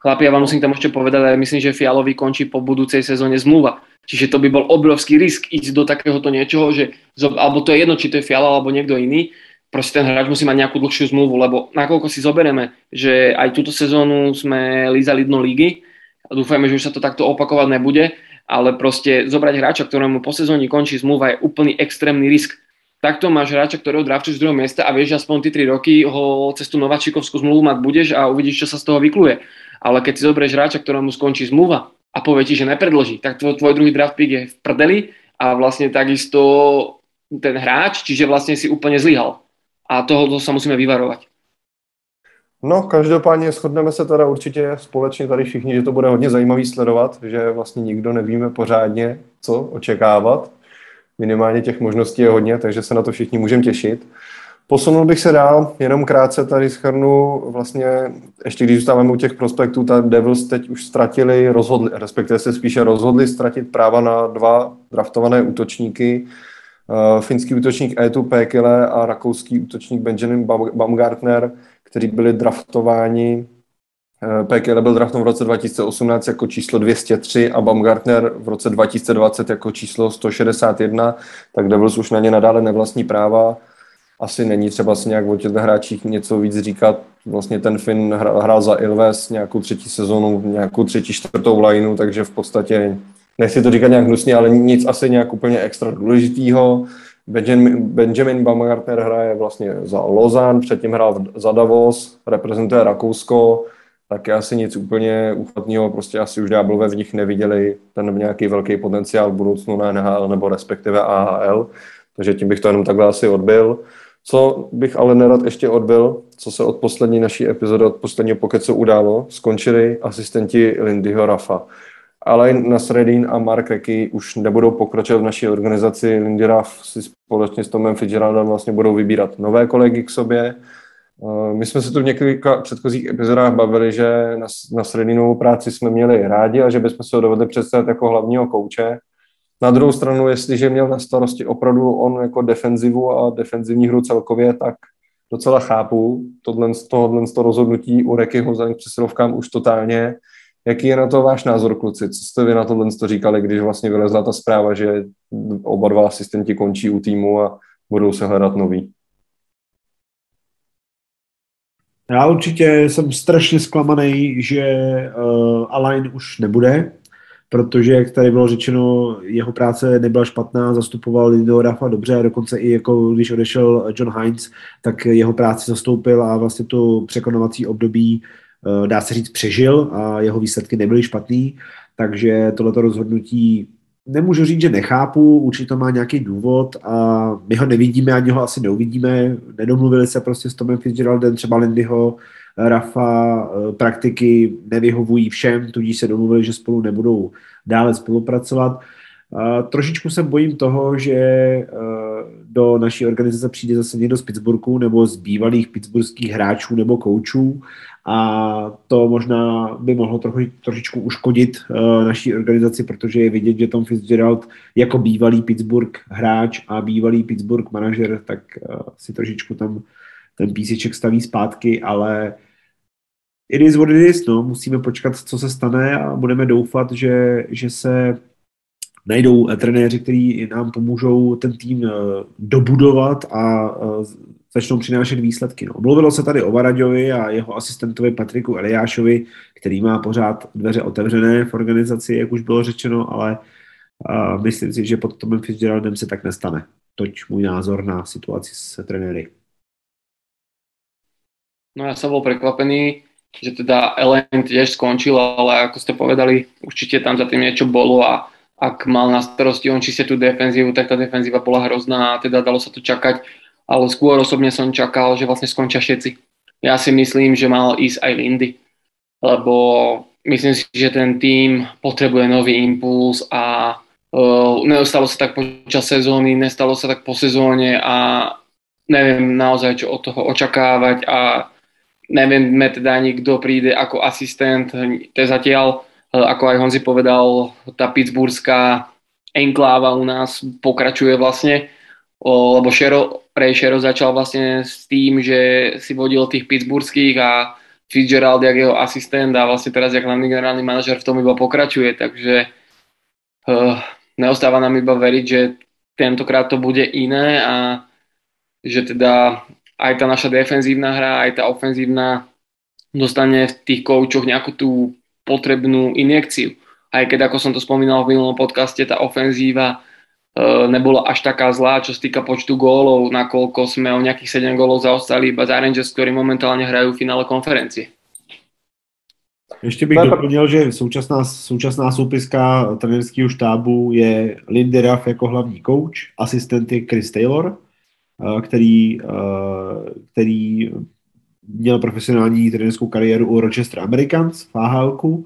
Chlapi, ja vám musím tam ešte povedať, ale myslím, že Fialovi končí po budúcej sezóne zmluva. Čiže to by bol obrovský risk ísť do takéhoto niečoho, že, alebo to je jedno, či to je Fiala alebo niekto iný, proste ten hráč musí mať nejakú dlhšiu zmluvu, lebo nakoľko si zoberieme, že aj túto sezónu sme lízali dno ligy a dúfajme, že už sa to takto opakovať nebude, ale proste zobrať hráča, ktorému po sezóne končí zmluva je úplný extrémny risk. Takto máš hráča, ktorého draftuješ z druhého miesta a vieš, že aspoň ty 3 roky ho cez tú nováčikovskú zmluvu mať budeš a uvidíš, čo sa z toho vykluje ale keď si zoberieš hráča, ktorému skončí zmluva a povie ti, že nepredloží, tak tvoj, tvoj druhý draft pick je v prdeli a vlastne takisto ten hráč, čiže vlastne si úplne zlyhal. A toho, sa musíme vyvarovať. No, každopádně shodneme se teda určitě společně tady všichni, že to bude hodně zajímavý sledovat, že vlastně nikdo nevíme pořádně, co očekávat. Minimálně těch možností je hodně, takže se na to všichni můžeme těšit. Posunul bych se dál, jenom krátce tady schrnu, vlastně ještě když zůstáváme u těch prospektů, ta Devils teď už ztratili, rozhodli, respektive se spíše rozhodli ztratit práva na dva draftované útočníky, finský útočník Etu Pekele a rakouský útočník Benjamin Baumgartner, kteří byli draftováni uh, Pekele byl draftován v roce 2018 jako číslo 203 a Baumgartner v roce 2020 jako číslo 161, tak Devils už na ně nadále nevlastní práva asi není třeba si nějak o těch hráčích něco víc říkat. Vlastně ten Finn hrál, hrál za Ilves nějakou třetí sezonu, nějakou třetí, čtvrtou lineu, takže v podstatě, nechci to říkat nějak hnusně, ale nic asi nějak úplně extra důležitýho. Benjamin, Baumgartner hraje vlastně za Lozan, předtím hrál za Davos, reprezentuje Rakousko, je asi nic úplně úchvatného, prostě asi už Ďáblové v nich neviděli ten nějaký velký potenciál v budoucnu na NHL nebo respektive AHL, takže tím bych to jenom takhle asi odbil. Co bych ale nerad ještě odbil, co se od poslední naší epizody, od posledního pokecu událo, skončili asistenti Lindyho Rafa. Alain Nasreddin a Mark Reky už nebudou pokračovat v naší organizaci. Lindy Raff si společně s Tomem Fitzgeraldem vlastně budou vybírat nové kolegy k sobě. Eh, my jsme se tu v několika předchozích epizodách bavili, že na, na Sredinovou práci jsme měli rádi a že bychom se ho dovedli představit jako hlavního kouče. Na druhou stranu, jestliže měl na starosti opravdu on jako defenzivu a defenzivní hru celkově, tak docela chápu tohle, tohohle to rozhodnutí u Rekyho k přesilovkám už totálně. Jaký je na to váš názor, kluci? Co jste vy na tohle to říkali, když vlastně vylezla ta zpráva, že oba dva asistenti končí u týmu a budou se hledat nový? Já určitě jsem strašně zklamaný, že uh, Alain už nebude, protože, jak tady bylo řečeno, jeho práce nebyla špatná, zastupoval Lido Rafa dobře a dokonce i jako když odešel John Hines, tak jeho práci zastoupil a vlastně to překonovací období dá se říct přežil a jeho výsledky nebyly špatný, takže tohleto rozhodnutí nemůžu říct, že nechápu, určitě to má nějaký důvod a my ho nevidíme, ani ho asi neuvidíme. Nedomluvili se prostě s Tomem Fitzgeraldem, třeba Lindyho, Rafa, eh, praktiky nevyhovují všem, tudíž se domluvili, že spolu nebudou dále spolupracovat. Trošičku se bojím toho, že eh, do naší organizace přijde zase někdo z Pittsburghu nebo z bývalých pittsburghských hráčů nebo koučů a to možná by mohlo trochu, trošičku uškodit uh, naší organizaci, protože je vidět, že Tom Fitzgerald jako bývalý Pittsburgh hráč a bývalý Pittsburgh manažer, tak uh, si trošičku tam ten píseček staví zpátky, ale it is what it is, no. musíme počkat, co se stane a budeme doufat, že, že se najdou trenéři, kteří nám pomůžou ten tým uh, dobudovat a uh, začnou přinášet výsledky. No. Mluvilo se tady o Varaďovi a jeho asistentovi Patriku Eliášovi, který má pořád dveře otevřené v organizaci, jak už bylo řečeno, ale myslím si, že pod Tomem Fitzgeraldem se tak nestane. Toť můj názor na situaci s trenéry. No ja som bol prekvapený, že teda Ellen tiež skončil, ale ako ste povedali, určite tam za tým niečo bolo a ak mal na starosti on čiste tú defenzívu, tak tá defenzíva bola hrozná a teda dalo sa to čakať ale skôr osobne som čakal, že vlastne skončia všetci. Ja si myslím, že mal ísť aj Lindy, lebo myslím si, že ten tým potrebuje nový impuls a uh, nestalo sa tak počas sezóny, nestalo sa tak po sezóne a neviem naozaj, čo od toho očakávať a nevieme teda ani, príde ako asistent. To je zatiaľ, ako aj Honzi povedal, tá pittsburghská enkláva u nás pokračuje vlastne lebo Shero, Ray Shero začal vlastne s tým, že si vodil tých pittsburghských a Fitzgerald jak jeho asistent a vlastne teraz jak hlavný generálny manažer v tom iba pokračuje, takže uh, neostáva nám iba veriť, že tentokrát to bude iné a že teda aj tá naša defenzívna hra, aj tá ofenzívna dostane v tých koučoch nejakú tú potrebnú injekciu. Aj keď, ako som to spomínal v minulom podcaste, tá ofenzíva E, nebola až taká zlá, čo sa týka počtu gólov, nakoľko sme o nejakých 7 gólov zaostali iba za Rangers, ktorí momentálně hrajú v finále konferencie. Ještě bych doplnil, že současná, současná soupiska trenerského štábu je Lindy Ruff jako hlavní coach, asistent je Chris Taylor, e, který, e, který měl profesionální trenerskou kariéru u Rochester Americans v AHL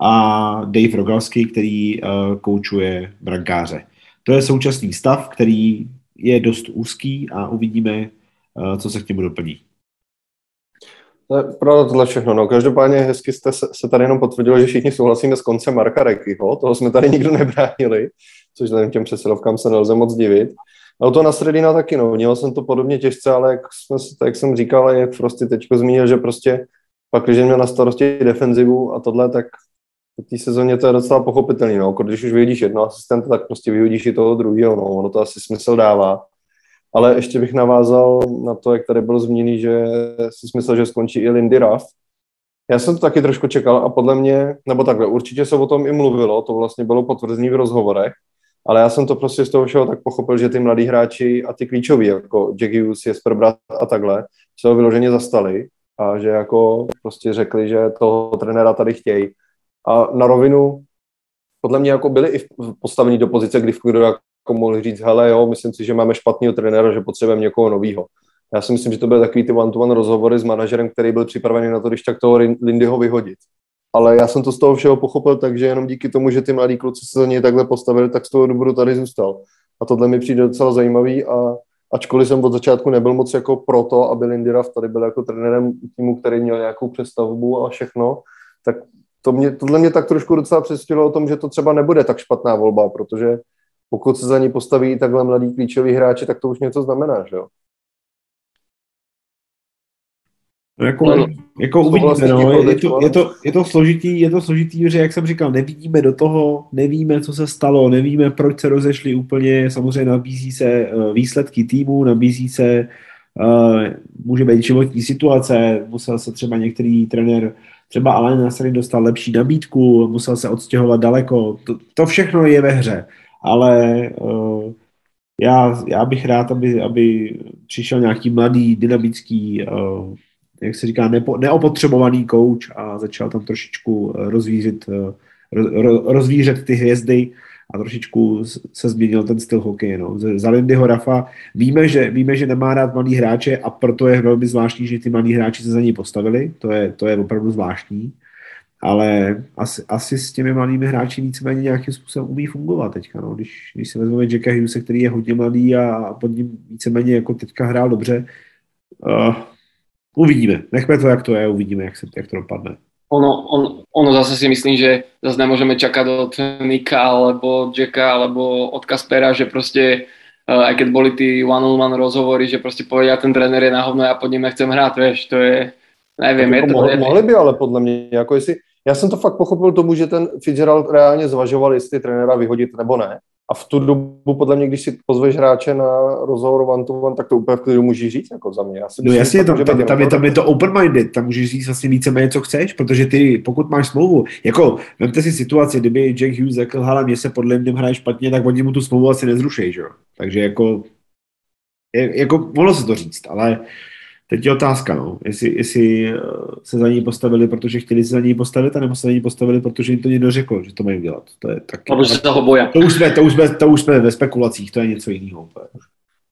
a Dave Rogalsky, který koučuje brankáře. To je současný stav, který je dost úzký a uvidíme, eh, co se k němu doplní. To je pravda tohle všechno. No. Každopádně hezky jste se, se tady jenom potvrdili, že všichni souhlasíme s koncem Marka Rekyho. Toho jsme tady nikdo nebránili, což vzhledem těm přesilovkám se nelze moc divit. Ale to na Sredina taky, no. Měl jsem to podobně těžce, ale jak, jsme, jak jsem říkal, jak prostě teďko zmínil, že prostě pak, když měl na starosti defenzivu a tohle, tak v té sezóně to je docela pochopitelný. No. Když už vyhodíš jedno asistenta, tak prostě vyhodíš i toho druhého. No. Ono to asi smysl dává. Ale ještě bych navázal na to, jak tady bylo zmíněný, že si smysl, že skončí i Lindy Ruff. Já jsem to taky trošku čekal a podle mě, nebo takhle, určitě se o tom i mluvilo, to vlastně bylo potvrzené v rozhovorech, ale já jsem to prostě z toho všeho tak pochopil, že ty mladí hráči a ty klíčoví, jako Jack Hughes, Jesper Brat a takhle, se ho vyloženě zastali a že jako prostě řekli, že toho trenéra tady chtějí. A na rovinu podle mě jako byli i postavení do pozice, kdy kdo jako mohl říct, hele jo, myslím si, že máme špatného trenéra, že potřebujeme někoho nového. Já si myslím, že to byly takový ty one-to-one rozhovory s manažerem, který byl připravený na to, když tak toho Lindyho vyhodit. Ale já jsem to z toho všeho pochopil tak, že jenom díky tomu, že ty mladí kluci se za něj takhle postavili, tak z toho důvodu tady zůstal. A tohle mi přijde docela zajímavý a ačkoliv jsem od začátku nebyl moc jako proto, aby Lindy Ruff tady byl jako trenérem týmu, který měl nějakou přestavbu a všechno, tak to mě, tohle mě tak trošku docela přesvědčilo o tom, že to třeba nebude tak špatná volba, protože pokud se za ní postaví takhle mladý klíčový hráči, tak to už něco znamená, že jo? No jako, no, jako uvidíme, vlastně no. Je, to, je, to, je, to složitý, je to složitý, že jak jsem říkal, nevidíme do toho, nevíme, co se stalo, nevíme, proč se rozešli úplně, samozřejmě nabízí se eh, výsledky týmu, nabízí se, uh, může být životní situace, musel se třeba některý trenér, třeba Alain Nassery dostal lepší nabídku, musel se odstěhovat daleko, to, to všechno je ve hře, ale uh, já, já bych rád, aby, aby přišel nějaký mladý, dynamický uh, jak se říká, nepo, neopotřebovaný kouč a začal tam trošičku eh, rozvířit, eh, rozvířet ty hvězdy a trošičku se změnil ten styl hokeje. No. Za Lindyho Rafa víme že, víme, že nemá rád malý hráče a proto je velmi zvláštní, že ty malí hráči se za něj postavili. To je, to je opravdu zvláštní. Ale asi, asi s těmi malými hráči víceméně nějakým způsobem umí fungovat teďka. No. Když, když se vezmeme Jacka Hughes, který je hodně mladý a pod ním víceméně jako teďka hrál dobře, uh, Uvidíme. Nechme to, jak to je, uvidíme, jak, se, jak to dopadne. Ono, on, ono zase si myslím, že zase nemôžeme čakať od Nika alebo Jacka alebo od Kaspera, že prostě uh, aj keď boli ty one-on-one rozhovory, že prostě povedia, ten trenér je na hovno, já pod ním nechcem hrát, vieš, to je, nevím, jako je to... Mohli, mohli by, ale podle mě, jako jestli, já jsem to fakt pochopil tomu, že ten Fitzgerald reálně zvažoval, jestli trenéra vyhodit nebo ne. A v tu dobu, podle mě, když si pozveš hráče na rozhovor one to one, tak to úplně v klidu můžeš říct, jako za mě. Já si no myslím, jasně, tam, tam, tam, je, tam je to open-minded, tam můžeš říct vlastně víceméně, co chceš, protože ty, pokud máš smlouvu, jako, vemte si situaci, kdyby Jack Hughes řekl, hele, mě se podle mě hraje špatně, tak oni mu tu smlouvu asi nezrušej, že jo? Takže jako, je, jako, mohlo se to říct, ale Teď je otázka, no, jestli, jestli eh, se za ní postavili, protože chtěli se za ní postavit, nebo se za ní postavili, protože jim to někdo řekl, že to mají dělat. To je taky, Nebo se toho boja. To už, jsme, to, už jsme, to už jsme ve spekulacích, to je něco jiného.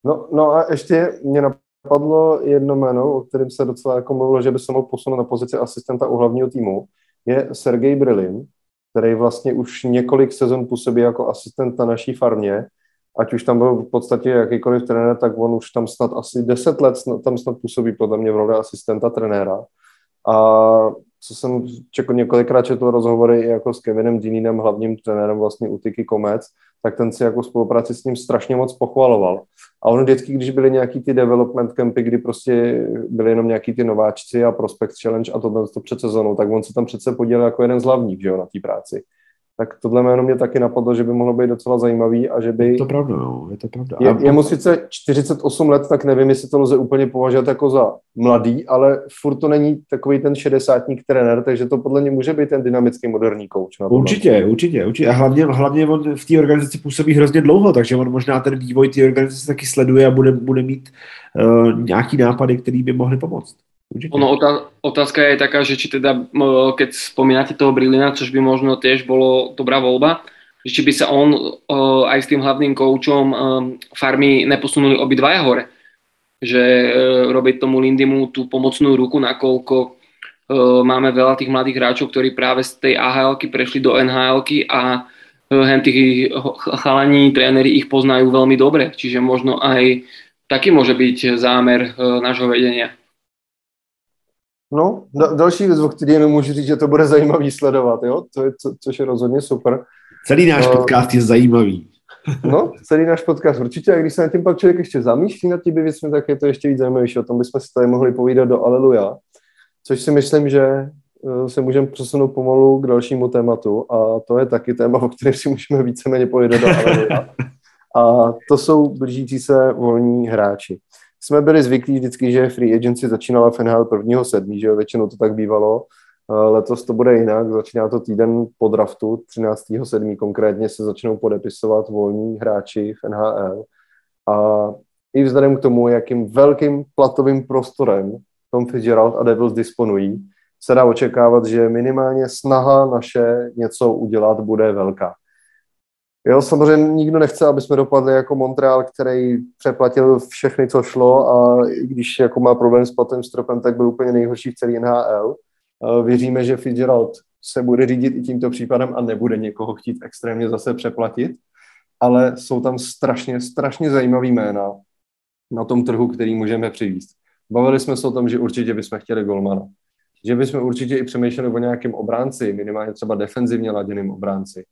No, no a ještě mě napadlo jedno jméno, o kterém se docela jako mluvilo, že by se mohl posunout na pozici asistenta u hlavního týmu, je Sergej Brilin, který vlastně už několik sezon působí jako asistent na naší farmě ať už tam byl v podstatě jakýkoliv trenér, tak on už tam snad asi 10 let tam snad působí podle mě v roli asistenta trenéra. A co jsem čekal, několikrát četl rozhovory jako s Kevinem Dininem, hlavním trenérem vlastně u Tiki Komec, tak ten si jako spolupráci s ním strašně moc pochvaloval. A on vždycky, když byly nějaký ty development campy, kdy prostě byly jenom nějaký ty nováčci a Prospect Challenge a to, to před sezónou, tak on se tam přece podělil jako jeden z hlavních, že jo, na té práci tak tohle jméno mě taky napadlo, že by mohlo být docela zajímavý a že by... Je to pravda, no, je to pravda. Je, je mu sice 48 let, tak nevím, jestli to lze úplně považovat jako za mladý, ale furt to není takový ten šedesátník trenér, takže to podle mě může být ten dynamický moderní kouč. Určitě, určitě, určitě. A hlavně, hlavně on v té organizaci působí hrozně dlouho, takže on možná ten vývoj té organizace taky sleduje a bude, bude mít uh, nějaký nápady, které by mohly pomoct. Určite. Ono, otázka je taká, že či teda, keď spomínate toho Brilina, což by možno tiež bolo dobrá voľba, že či by sa on aj s tým hlavným koučom farmy neposunuli obidvaja hore. Že e, robiť tomu Lindimu tú pomocnú ruku, nakoľko e, máme veľa tých mladých hráčov, ktorí práve z tej ahl prešli do nhl a hen tých chalaní tréneri ich poznajú veľmi dobre. Čiže možno aj taký môže byť zámer nášho vedenia. No, da, další věc, o který jenom můžu říct, že to bude zajímavý sledovat, jo? To je, co, což je rozhodně super. Celý náš uh, podcast je zajímavý. no, celý náš podcast určitě, a když se na tím pak člověk ještě zamýšlí nad těmi věcmi, tak je to ještě víc zajímavější. O tom bychom si tady mohli povídat do Aleluja, což si myslím, že eh, se můžeme přesunout pomalu k dalšímu tématu a to je taky téma, o kterém si můžeme víceméně povídat do Aleluja. [LAUGHS] A to jsou blížící se volní hráči jsme byli zvyklí vždycky, že free agency začínala v NHL 1. 7. že většinou to tak bývalo. Eh, letos to bude jinak, začíná to týden po draftu, 13.7. konkrétně se začnou podepisovat volní hráči v NHL. A i vzhledem k tomu, jakým velkým platovým prostorem Tom Fitzgerald a Devils disponují, se dá očekávat, že minimálně snaha naše něco udělat bude velká. Jo, samozřejmě nikdo nechce, aby jsme dopadli jako Montreal, který přeplatil všechny, co šlo a i když jako má problém s platem stropem, tak byl úplně nejhorší v celé NHL. Věříme, že Fitzgerald se bude řídit i tímto případem a nebude někoho chtít extrémně zase přeplatit, ale jsou tam strašně, strašně zajímavý jména na tom trhu, který můžeme přivízt. Bavili jsme se o tom, že určitě bychom chtěli golmana. Že bychom určitě i přemýšleli o nějakém obránci, minimálně třeba defenzivně laděným obránci.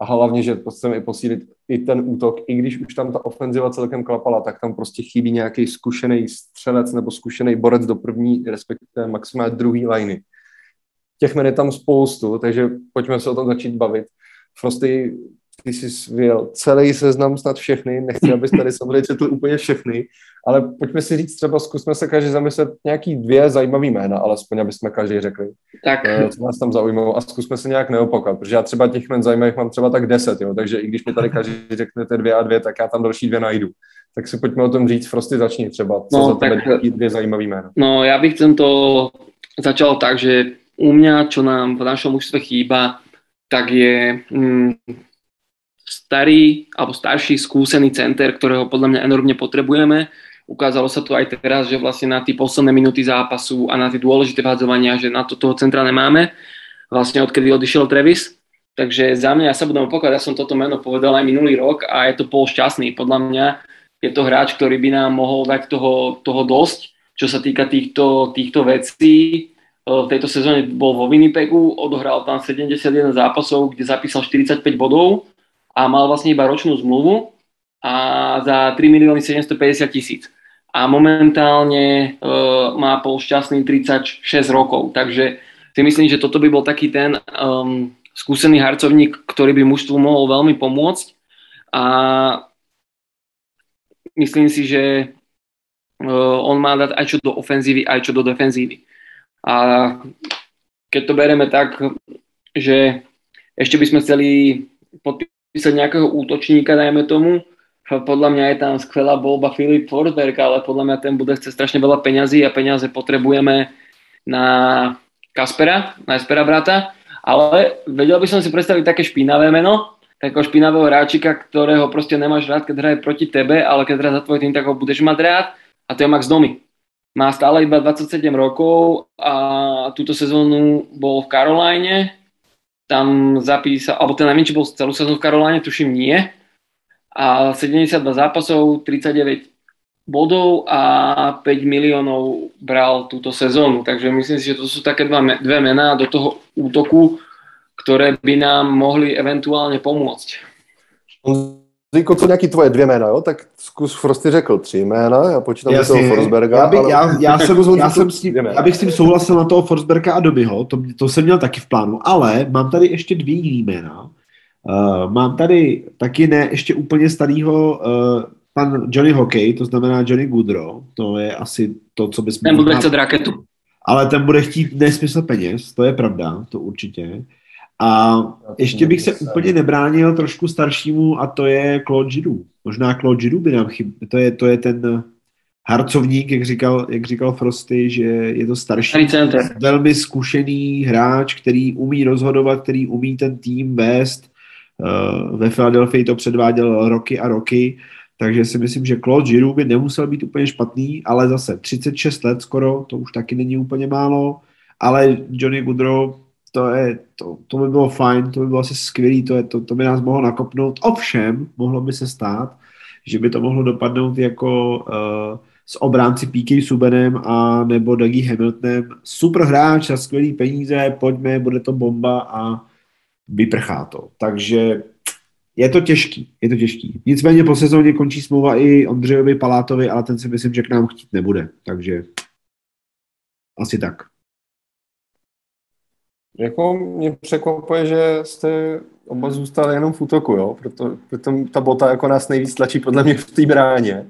A hlavně, že chceme i posílit i ten útok, i když už tam ta ofenziva celkem klapala, tak tam prostě chybí nějaký zkušený střelec nebo zkušený borec do první, respektive maximálně druhý liney. Těch men je tam spoustu, takže pojďme se o tom začít bavit. Frosty ty jsi vyjel celý seznam snad všechny, nechci, abys tady samozřejmě četl úplně všechny, ale pojďme si říct třeba, zkusme se každý zamyslet nějaký dvě zajímavý jména, alespoň, aby jsme každý řekli, tak. Eh, co nás tam zaujmou a zkusme se nějak neopakovat, protože já třeba těch jmen zajímavých mám třeba tak deset, jo, takže i když mi tady každý řeknete dvě a dvě, tak já tam další dvě najdu. Tak si pojďme o tom říct, Frosty začni třeba, co no, za tebe tak, dvě zajímavý jména. No, já bych tento začal tak, že u mě, čo nám v našom mužstve chýba, tak je mm, starý alebo starší skúsený center, ktorého podľa mňa enormne potrebujeme. Ukázalo sa to aj teraz, že vlastne na tie posledné minúty zápasu a na tie dôležité vhadzovania, že na to toho centra nemáme. Vlastne odkedy odišiel Travis. Takže za mňa, ja sa budem opakovať, ja som toto meno povedal aj minulý rok a je to Paul Šťastný. Podľa mňa je to hráč, ktorý by nám mohol dať toho, toho dosť, čo sa týka týchto, týchto vecí. V tejto sezóne bol vo Winnipegu, odohral tam 71 zápasov, kde zapísal 45 bodov a mal vlastne iba ročnú zmluvu a za 3 milióny 750 tisíc. A momentálne uh, má Paul Šťastný 36 rokov, takže si myslím, že toto by bol taký ten um, skúsený harcovník, ktorý by mužstvu mohol veľmi pomôcť a myslím si, že uh, on má dať aj čo do ofenzívy, aj čo do defenzívy. A keď to bereme tak, že ešte by sme chceli podpísať písať nejakého útočníka, dajme tomu, podľa mňa je tam skvelá bolba Filip Forsberg, ale podľa mňa ten bude chce strašne veľa peňazí a peniaze potrebujeme na Kaspera, na Espera brata, ale vedel by som si predstaviť také špinavé meno, takého špinavého hráčika, ktorého proste nemáš rád, keď hraje proti tebe, ale keď hraje za tvoj tým, tak ho budeš mať rád a to je Max Domi. Má stále iba 27 rokov a túto sezónu bol v Caroline, tam zapísal, alebo ten najmenší bol celú sezónu v Karoláne, tuším nie. A 72 zápasov, 39 bodov a 5 miliónov bral túto sezónu. Takže myslím si, že to sú také dva, dve mená do toho útoku, ktoré by nám mohli eventuálne pomôcť. Zíko, co nějaký tvoje dvě jména, jo? tak zkus Frosty řekl tři jména, já počítám Jasně, toho Forsberga. Já, bych, ale... já, já, jsem, já, jsem s tím, já bych s tím souhlasil na toho Forsberga a Dobyho, to, to jsem měl taky v plánu, ale mám tady ještě dvě jiný jména. Uh, mám tady taky ne ještě úplně starýho uh, pan Johnny Hockey, to znamená Johnny Goodrow, to je asi to, co bychom... Ten bude chcet raketu. Ale ten bude chtít nesmysl peněz, to je pravda, to určitě. A ještě bych se úplně nebránil trošku staršímu a to je Claude Giroux. Možná Claude Giroux by nám chyběl. To je, to je ten harcovník, jak říkal, jak říkal Frosty, že je to starší, velmi zkušený hráč, který umí rozhodovat, který umí ten tým vést. Eh, ve Philadelphia to předváděl roky a roky, takže si myslím, že Claude Giroux by nemusel být úplně špatný, ale zase 36 let skoro, to už taky není úplně málo, ale Johnny Goodrow to, je, to, to by bylo fajn, to by bylo asi skvělý, to, je, to, to by nás mohlo nakopnout. Ovšem, mohlo by se stát, že by to mohlo dopadnout jako uh, s obránci PK Subenem a nebo Dougie Hamiltonem. Super hráč za skvělý peníze, pojďme, bude to bomba a vyprchá to. Takže je to těžký, je to těžký. Nicméně po sezóně končí smlouva i Ondřejovi Palátovi, ale ten si myslím, že k nám chtít nebude. Takže asi tak. Jako mě překvapuje, že jste oba zůstali jenom v útoku, jo? Proto, proto ta bota jako nás nejvíc tlačí podle mě v té bráně.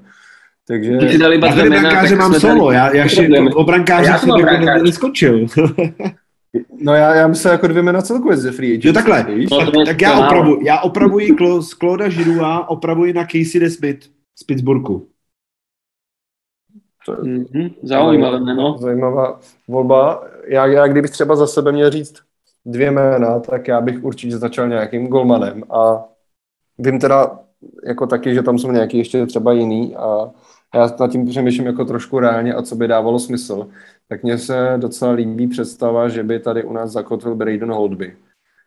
Takže... Když dali já tady brankáře mám solo, já, já ještě o brankáře jsem jako neskočil. [LAUGHS] No já, já myslím jako dvě jména celkově ze free agent. Jo takhle, tak, tak já, opravu, já opravuji z Clauda Žirua, opravuji na Casey DeSmith z Pittsburghu. Mm-hmm. Zaujímavé jméno. Zajímavá volba. Já, já kdybych třeba za sebe měl říct dvě jména, tak já bych určitě začal nějakým golmanem a vím teda jako taky, že tam jsou nějaký ještě třeba jiný a já nad tím přemýšlím jako trošku reálně a co by dávalo smysl. Tak mně se docela líbí představa, že by tady u nás zakotvil Braden Holdby.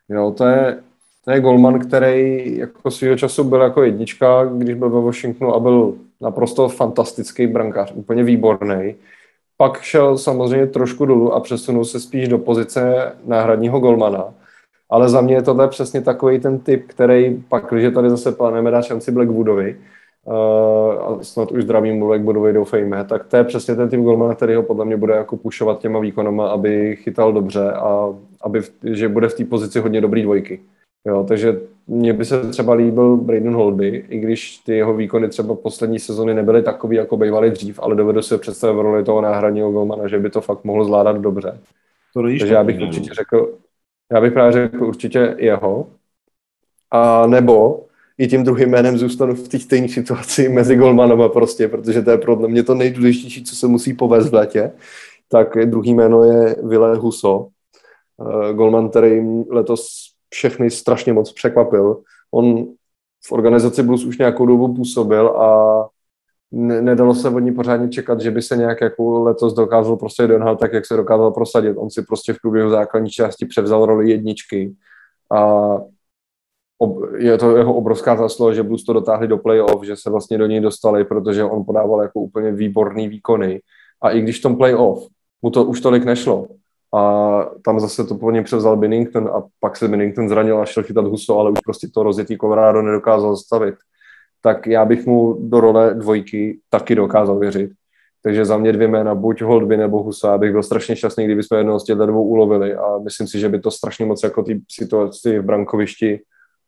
Jo, to je, to je golman, který jako svýho času byl jako jednička, když byl ve Washingtonu a byl naprosto fantastický brankář, úplně výborný. Pak šel samozřejmě trošku dolů a přesunul se spíš do pozice náhradního golmana. Ale za mě je tohle přesně takový ten typ, který pak, když tady zase plánujeme dát šanci Blackwoodovi, uh, a snad už zdravím Blackwoodovi doufejme, tak to je přesně ten typ golmana, který ho podle mě bude jako pušovat těma výkonama, aby chytal dobře a aby, že bude v té pozici hodně dobrý dvojky. Jo, takže mně by se třeba líbil Braden Holby, i když ty jeho výkony třeba poslední sezony nebyly takový, jako bývaly dřív, ale dovedu si představit v roli toho náhradního golmana, že by to fakt mohl zvládat dobře. To takže já bych ne, určitě řekl, já bych právě řekl určitě jeho. A nebo i tím druhým jménem zůstanu v té stejné situaci [LAUGHS] mezi golmanama prostě, protože to je pro mě to nejdůležitější, co se musí povést v letě. Tak druhý jméno je Vile Huso, eh, golman, který letos všechny strašně moc překvapil. On v organizaci Blues už nějakou dobu působil a ne, nedalo se od ní pořádně čekat, že by se nějak jako letos dokázal prostě do tak, jak se dokázal prosadit. On si prostě v průběhu základní části převzal roli jedničky a ob, je to jeho obrovská zásluha, že Blues to dotáhli do playoff, že se vlastně do něj dostali, protože on podával jako úplně výborný výkony. A i když v tom playoff mu to už tolik nešlo, a tam zase to po něm převzal Binnington a pak se Binnington zranil a šel chytat Huso, ale už prostě to rozjetý Colorado nedokázal zastavit. Tak já bych mu do role dvojky taky dokázal věřit. Takže za mě dvě jména, buď Holdby nebo Husa, já bych byl strašně šťastný, kdyby jsme jednoho z těchto dvou ulovili a myslím si, že by to strašně moc jako té situaci v brankovišti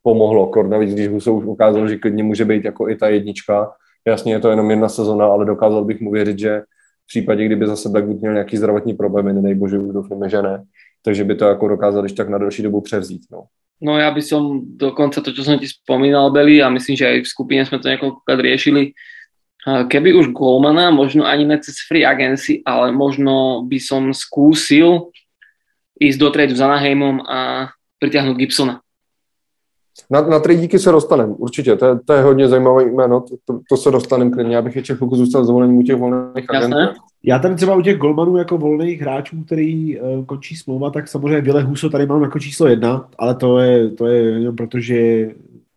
pomohlo. Kor navíc, když Huso už ukázal, že klidně může být jako i ta jednička. Jasně je to jenom jedna sezona, ale dokázal bych mu věřit, že v případě, kdyby zase Blackwood měl nějaký zdravotní problémy, nedej bože, už doufáme, že ne, takže by to jako dokázal když tak na další dobu převzít. No. No ja by som dokonca to, čo som ti spomínal, Beli, a myslím, že aj v skupine sme to niekoľkokrát riešili, keby už Golmana, možno ani ne cez free agency, ale možno by som skúsil ísť do trade s Anaheimom a pritiahnuť Gibsona. Na, na díky se dostaneme, určitě, to je, to je hodně zajímavé jméno, to, to, to se dostaneme klidně, já bych ještě chvilku zůstal zvolený u těch volných agentů. Já tady třeba u těch golmanů jako volných hráčů, který uh, končí smlouva, tak samozřejmě Vile Huso tady mám jako číslo jedna, ale to je, to je jenom proto, že,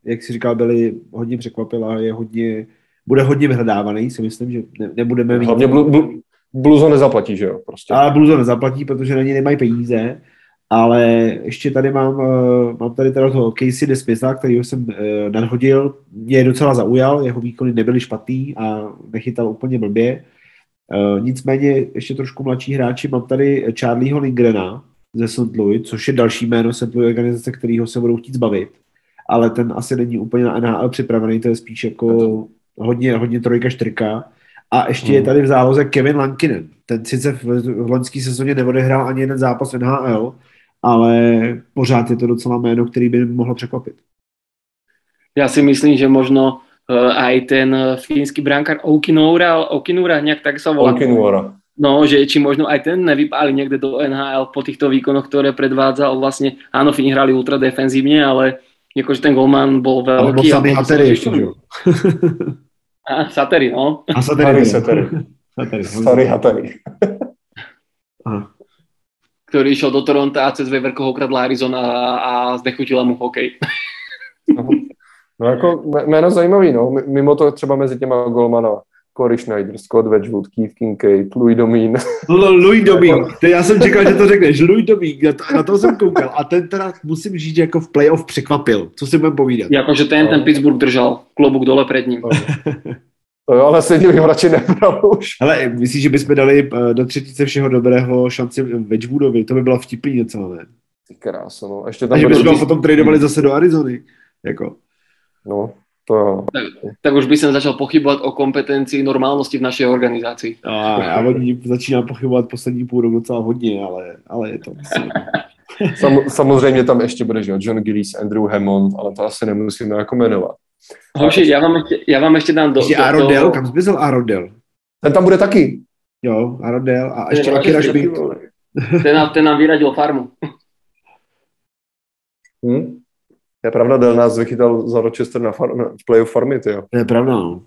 jak si říkal, byli hodně překvapil a je hodně, bude hodně vyhledávaný, si myslím, že ne, nebudeme mít... Hlavně blu, blu, Bluzo nezaplatí, že jo? Prostě. Ale Bluzo nezaplatí, protože na ně nemají peníze ale ještě tady mám, uh, mám tady teda toho Casey Desmitha, kterýho jsem uh, nadhodil. Mě docela zaujal, jeho výkony nebyly špatný a nechytal úplně blbě. Uh, nicméně ještě trošku mladší hráči, mám tady Charlieho Lingrena ze St. Louis, což je další jméno St. Louis organizace, kterýho se budou chtít zbavit. Ale ten asi není úplně na NHL připravený, to je spíš jako hodně, hodně trojka, čtyřka. A ještě hmm. je tady v záloze Kevin Lankinen. Ten sice v, v loňské sezóně neodehrál ani jeden zápas NHL, ale pořád je to docela jméno, který by mohlo překvapit. Já si myslím, že možno uh, aj ten uh, fínsky brankár Okinura, Okinura, nějak tak sa volá. Okinura. No, že či možno aj ten nevypáli niekde do NHL po týchto výkonoch, ktoré predvádzal. Vlastne, áno, Fíni hrali ultra defenzívne, ale akože ten golman bol veľký. Alebo samý Hatery ešte, že [LAUGHS] A Satery, no. A Satery. Satery. Sorry, Hatery ktorý išiel do Toronto a cez Weverko ho ukradla Arizona a znechutila mu hokej. No jako jméno zajímavý, no. Mimo to třeba mezi těma golmana. Corey Schneider, Scott Wedgwood, Keith Kincaid, Louis Domin. Louis Domin, já jsem čekal, že to řekneš, Louis Domin, na to, na to jsem koukal a ten teda musím říct, že jako v playoff překvapil, co si budeme povídat. Jakože ten, ten Pittsburgh držel, klobuk dole před ním. To jo, ale stejně bych ho radši nebral už. Ale myslíš, že bychom dali eh, do třetice všeho dobrého šanci Wedgwoodovi? To by bylo vtipný docela, ne? Ty krása, no. Ještě tam A že bychom ho potom tradovali zase do Arizony. Jako. No, to jo. Tak, tak už by jsem začal pochybovat o kompetenci normálnosti v naší organizaci. A já od ní začínám pochybovat poslední půl rok docela hodně, ale, ale je to. Sam, samozřejmě tam ještě bude, že John Gillis, Andrew Hammond, ale to asi nemusíme jako jmenovat. Hoši, já vám ještě, já vám ještě dám do... Ještě Arodel, kam zmizel Arodel? Ten tam bude taky. Jo, Arodel a ještě Akira Schmidt. Ten nám, ten nám vyradil farmu. Hmm? Je pravda, Del nás vychytal za Rochester na farm, v playoff farmy, ty jo. Je pravda, no.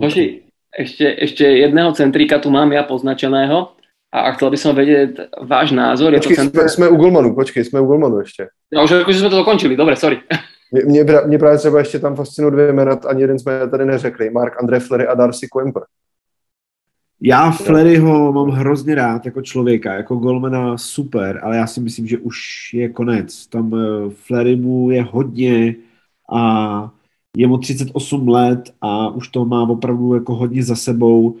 Boži, ešte, ešte jedného centríka tu mám ja poznačeného a chcel by som vedieť váš názor. Počkej, je to centr... jsme, jsme u Golmanu, počkej, jsme u Golmanu ještě. No už že jsme to dokončili, dobre, sorry. Mě, mě, mě právě třeba ještě tam fascinují dvě jména, ani jeden jsme tady neřekli. Mark André Flery a Darcy Kemper. Já Fleryho mám hrozně rád jako člověka, jako golmana super, ale já si myslím, že už je konec. Tam eh, Flery mu je hodně a je mu 38 let a už to má opravdu jako hodně za sebou.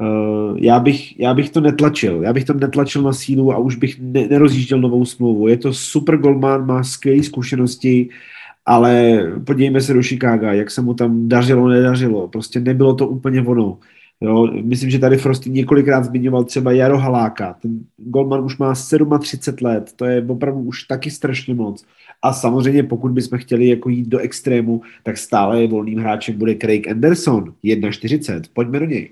Eh, já bych, já bych to netlačil, já bych to netlačil na sílu a už bych ne, nerozjížděl novou smlouvu. Je to super golman, má skvělé zkušenosti, ale podívejme se do Chicaga, jak se mu tam dařilo, nedařilo. Prostě nebylo to úplně ono. Jo, myslím, že tady Frosty několikrát zmiňoval třeba Jaro Haláka. Ten Goldman už má 37 let, to je opravdu už taky strašně moc. A samozřejmě, pokud bychom chtěli jako jít do extrému, tak stále volným hráčem bude Craig Anderson, 1,40. Pojďme do něj.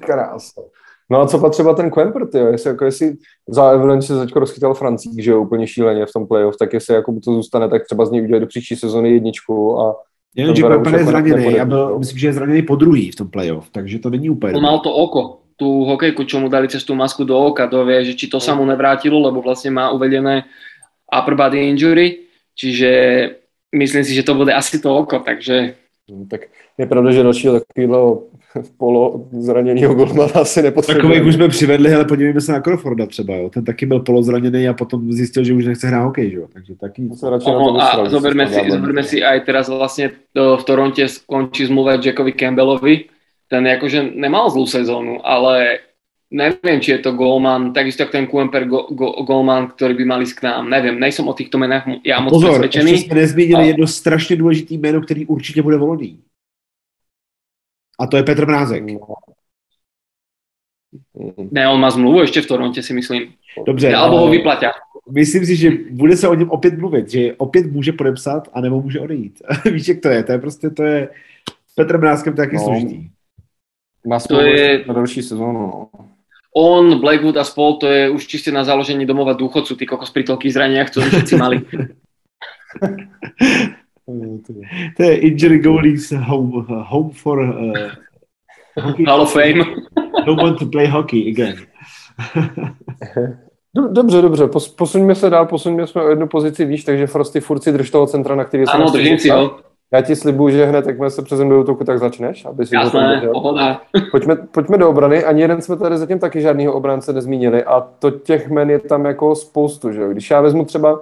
Krásno. No a co pak třeba ten Quemper, ty, jestli, jako jestli za Avalanche se teď rozchytal Francík, že jo, úplně šíleně v tom playoff, tak jestli jako to zůstane, tak třeba z něj udělat do příští sezóny jedničku a Jen, že Quemper je jako zraněný a byl, myslím, že je zraněný po druhý v tom playoff, takže to není úplně. On mal to oko, tu hokejku, čo mu dali cez tú masku do oka, to vie, že či to sa mu nevrátilo, lebo vlastne má uvedené upper body injury, čiže myslím si, že to bude asi to oko, takže... No, tak je pravda, že dalšího takového polo zraněného golmana asi nepotřebuje. Takových už jsme přivedli, ale podívejme se na Crawforda třeba, jo. Ten taky byl polozraněný a potom zjistil, že už nechce hrát hokej, jo. Takže taky... Se radši no, na to a zoberme si, zoberme si aj teraz vlastně v Toronte skončí zmluva Jackovi Campbellovi. Ten jakože nemal zlou sezónu, ale neviem, či je to Golman, takisto jak ten Kuemper go, go, Golman, ktorý by mali k nám. Neviem, nejsem o týchto menách já moc Pozor, přesvědčený. Pozor, jsme nezmínili a... jedno strašně důležité jméno, který určitě bude volný. A to je Petr Mrázek. No. Ne, on má zmluvu ještě v Toronte, si myslím. Dobře. Alebo ho vyplatí. Myslím si, že bude se o něm opět mluvit, že opět může podepsat a nebo může odejít. [LAUGHS] Víš, jak to je? To je prostě, to je Petr Mrázkem taky no. složitý. Má to je... na další sezónu. No. On, Blackwood a spol, to je už čistě na založení domova důchodců, ty kokos pri toľkých zraniach, co všetci mali. [LAUGHS] [LAUGHS] to je Injury Goalies home, home for uh, Hall of Fame. [LAUGHS] no one to play hockey again. [LAUGHS] Dobře, dobře, posuňme se dál, posuňme jsme o jednu pozici výš, takže Frosty furt si drž toho centra, na který jsem Ano, držím si ho. Já ti slibuju, že hned, jak se přezem do útoku, tak začneš. Aby si Jasné, pohoda. Pojďme, pojďme do obrany. Ani jeden jsme tady zatím taky žádného obránce nezmínili a to těch men je tam jako spoustu. Že? Když já vezmu třeba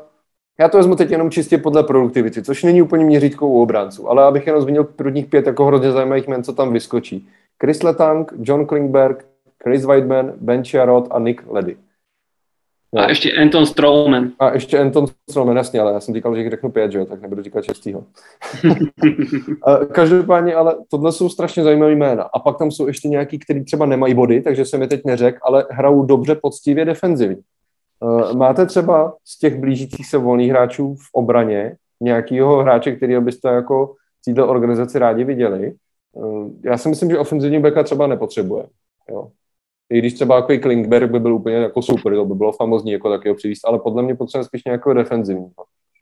já to vezmu teď jenom čistě podle produktivity, což není úplně měřítkou u obránců, ale abych jenom zmínil prvních pět jako hrozně zajímavých men, co tam vyskočí. Chris Letang, John Klingberg, Chris Weidman, Ben Chiarot a Nick Ledy. No. A ještě Anton Strollman. A ještě Anton Strollman, jasně, ale já jsem říkal, že jich řeknu pět, že jo, tak nebudu říkat šestýho. [LAUGHS] Každopádně, ale tohle jsou strašně zajímavé jména. A pak tam jsou ještě nějaký, kteří třeba nemají body, takže jsem je teď neřekl, ale hrajou dobře poctivě defenzivně. Eh, máte třeba z těch blížících se volných hráčů v obraně nějakého hráče, který byste jako cíl organizaci rádi viděli? Eh, já si myslím, že ofenzivní beka třeba nepotřebuje. Jo. I když třeba jako Klingberg by byl úplně jako super, to by bylo famozní jako taky přivíst, ale podle mě potřebuje spíš nějakého defenzivního.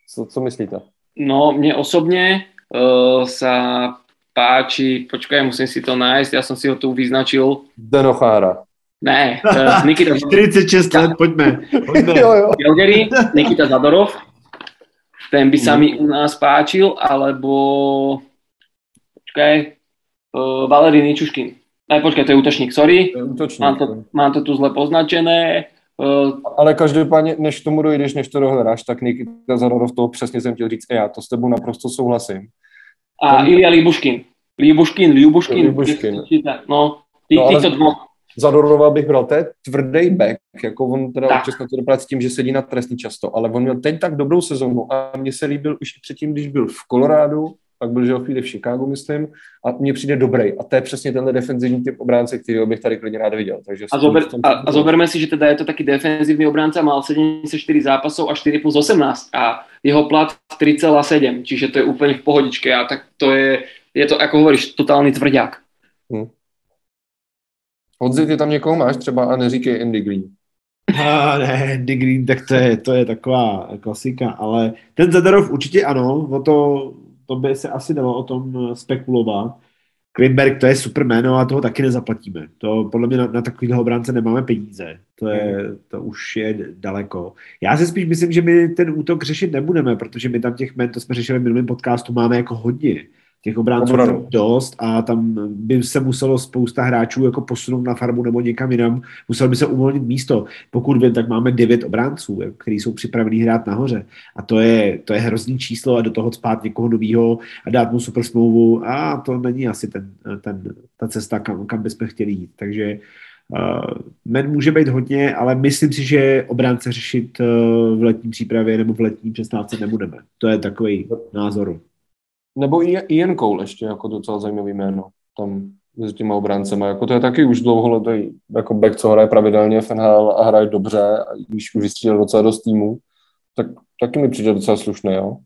Co, co myslíte? No, mně osobně uh, sa páči, počkaj, musím si to nájsť, já jsem si ho tu vyznačil. Denochára. Ne, uh, Nikita... 46 let, pojďme. pojďme. jo, jo. Nikita Zadorov, ten by sa mi u nás páčil, alebo počkaj, uh, Valery Ničuškin. Ne, počkej, to je útočník, sorry. To je útočník. Mám, to, mám to tu zle poznačené. Uh, ale každopádně, než tomu dojdeš, než to dohledáš, tak Nikita Zadorov to přesně jsem chtěl říct já, to s tebou naprosto souhlasím. A Ten... Ilja Líbuškin. Líbuškin, Líbuškin. Líbuškin. No, ty, no, ale... dvoch. Zadorova bych bral, to je tvrdý back, jako on teda tak. občas na to dopadá s tím, že sedí na trestní často, ale on měl teď tak dobrou sezonu a mně se líbil už předtím, když byl v Kolorádu, pak byl, že chvíli v Chicagu, myslím, a mně přijde dobrý. A to je přesně tenhle defenzivní typ obránce, který bych tady klidně rád viděl. Takže a, zober, a, a zoberme si, že teda je to taky defenzivní obránce, mal 74 zápasov a 4 plus 18 a jeho plat 3,7, čiže to je úplně v pohodičke a tak to je, je to, jako hovoríš, totální tvrdák. Hmm. Hodzi, ty tam někoho máš třeba a neříkej Andy Green. A ne, Andy Green, tak to je, to je taková klasika, ale ten Zadarov určitě ano, o to, to by se asi dalo o tom spekulovat. Klimberg, to je super jméno a toho taky nezaplatíme. To podle mě na, na takovýhle obránce nemáme peníze. To, je, to už je daleko. Já si spíš myslím, že my ten útok řešit nebudeme, protože my tam těch men, to jsme řešili v minulém podcastu, máme jako hodně těch obránců je dost a tam by se muselo spousta hráčů jako posunout na farmu nebo někam jinam, musel by se uvolnit místo. Pokud vím, tak máme devět obránců, kteří jsou připravení hrát nahoře a to je, to je hrozný číslo a do toho spát někoho nového a dát mu super smlouvu a to není asi ten, ten, ta cesta, kam, kam bychom chtěli jít. Takže Uh, men může být hodně, ale myslím si, že obránce řešit uh, v letní přípravě nebo v letní přestávce nebudeme. To je takový názor. Nebo i Ian Cole ještě jako docela zajímavý jméno tam mezi těma obráncema. Jako to je taky už dlouholetý jako back, co hraje pravidelně v NHL a hraje dobře, a když už vystřídal docela dost týmů, tak taky mi přijde docela slušný, jo.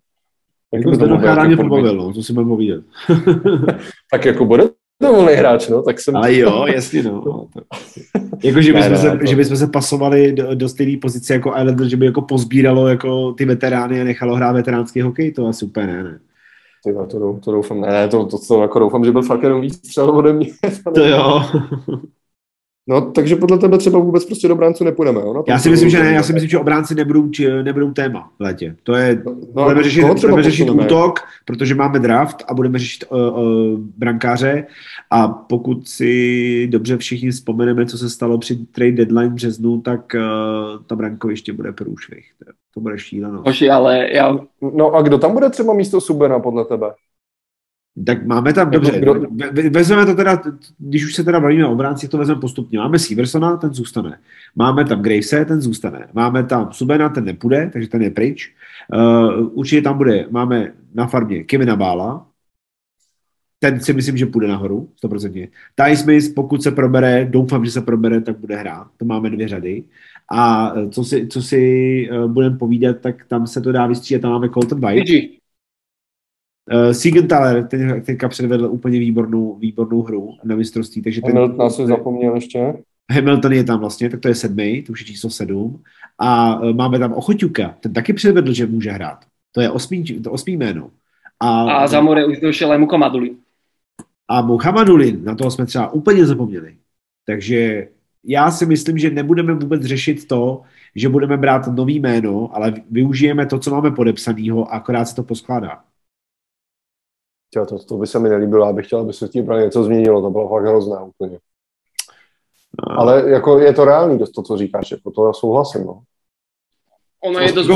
Taky jako to Chára mě pobavil, no, to si mám povídat. [LAUGHS] tak jako bude to volný hráč, no, tak jsem... Ale jo, jasně, no. jako, že bychom, ne, se, že bychom se pasovali do, do stejné pozice jako Islanders, že by jako pozbíralo jako ty veterány a nechalo hrát veteránský hokej, to asi úplně ne, ne. Ty, to, to doufám, ne, ne to, to, to jako doufám, že byl fakt jenom víc střel ode mě. To jo. [LAUGHS] No, takže podle tebe třeba vůbec prostě do bráncu nepůjdeme, jo? já si myslím, že ne, já si myslím, že obránci nebudou, či, nebudou téma v létě. To je, no, no budeme řešit, budeme řešit útok, protože máme draft a budeme řešit uh, uh, brankáře a pokud si dobře všichni vzpomeneme, co se stalo při trade deadline v březnu, tak uh, ta brankoviště bude průšvih. To, to bude šílenost. Hoši, ale já... No a kdo tam bude třeba místo Subena podle tebe? Tak máme tam, dobře, kdo... vezmeme to teda, když už se teda bavíme o obránci, to vezmeme postupně. Máme Seversona, ten zůstane. Máme tam Gravese, ten zůstane. Máme tam Subena, ten nepůjde, takže ten je pryč. Uh, určitě tam bude, máme na farmě Kevina Bála, ten si myslím, že půjde nahoru, 100%. Ty Smith, pokud se probere, doufám, že se probere, tak bude hrát. To máme dvě řady. A eh, co si, co si uh, budeme povídat, tak tam se to dá vystřídat, tam máme Colton White. Uh, Siegenthaler ten, teďka předvedl úplně výbornou, výbornou hru na mistrovství. Takže ten, Hamilton asi zapomněl ještě. Hamilton je tam vlastně, tak to je sedmý, to už je číslo sedm. A uh, máme tam Ochoťuka, ten taky předvedl, že může hrát. To je osmý, to osmý jméno. A, a za more už došel i Muhammadulin. A Muhammadulin, na toho jsme třeba úplně zapomněli. Takže já si myslím, že nebudeme vůbec řešit to, že budeme brát nový jméno, ale využijeme to, co máme podepsaného a akorát se to poskládá. Tě, to, to by se mi nelíbilo, abych chtěl, aby se tím právě něco změnilo, to bylo fakt hrozné úplně. No. Ale jako je to reálný dost to, co říkáš, jako to souhlasím, no. Ono je dost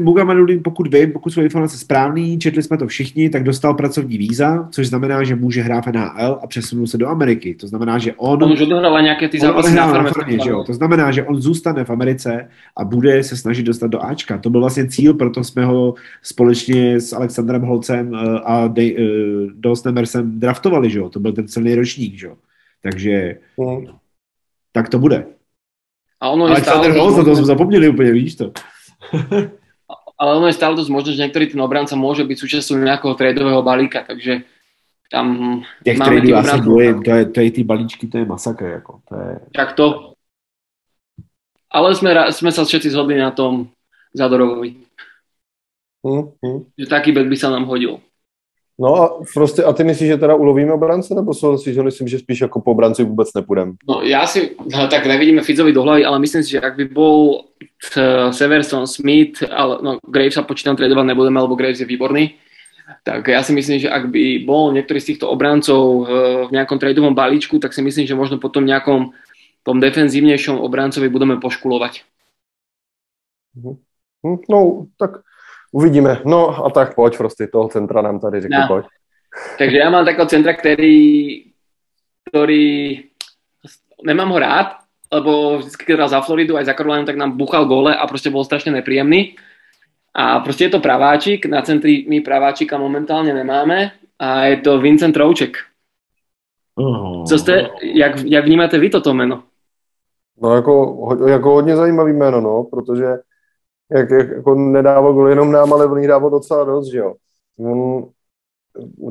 Bugamadulin, pokud vím, pokud jsou informace správný, četli jsme to všichni, tak dostal pracovní víza, což znamená, že může hrát v NHL a přesunul se do Ameriky. To znamená, že on... On už odehrál nějaké ty zápasy na, na farmě, že jo? To znamená, že on zůstane v Americe a bude se snažit dostat do Ačka. To byl vlastně cíl, proto jsme ho společně s Alexandrem Holcem eh, a De- uh, Dawsonem Mersem draftovali, že jo? To byl ten celý ročník, že jo? Takže mm. tak to bude. A ono je stále... Holz, to sme zapomněli úplně, víš to. [LAUGHS] ale ono je stále dosť možné, že některý ten obranca může být súčasťou nějakého tradového balíka, takže tam Těch máme tradů asi bojím, to je, to je ty balíčky, to je masakr, jako, to je... Tak to. Ale jsme, jsme sa všetci zhodli na tom Zadorovovi. Hmm, hmm. Že taký bet by sa nám hodil. No a prostě, a ty myslíš, že teda ulovíme obrance, nebo si, že myslím, že spíš jako po obranci vůbec nepůjdem? No já si, tak nevidíme Fidzovi do hlavy, ale myslím si, že ak by bol eh, Severson, Smith, ale no, Graves sa počítam tradovať nebudeme, lebo Graves je výborný, tak ja si myslím, že ak by bol niektorý z týchto obrancov eh, v nejakom tradovom balíčku, tak si myslím, že možno potom nejakom tom defenzívnejšom obrancovi budeme poškulovať. Mhm. Hm, no, tak Uvidíme. No a tak pojď prostě, toho centra nám tady řekni, no. pojď. Takže já mám takového centra, který, který nemám ho rád, lebo vždycky, hral za Floridu aj za Carolinu, tak nám buchal gole a prostě bol strašne nepríjemný. A prostě je to praváčik, na centri my praváčika momentálně nemáme a je to Vincent Rouček. Oh. Co jste, jak, jak vnímáte vy toto jméno? No jako, jako hodně zajímavý jméno, no, protože jak, jak jako nedával gol jenom nám, ale on dával docela dost, že jo. On,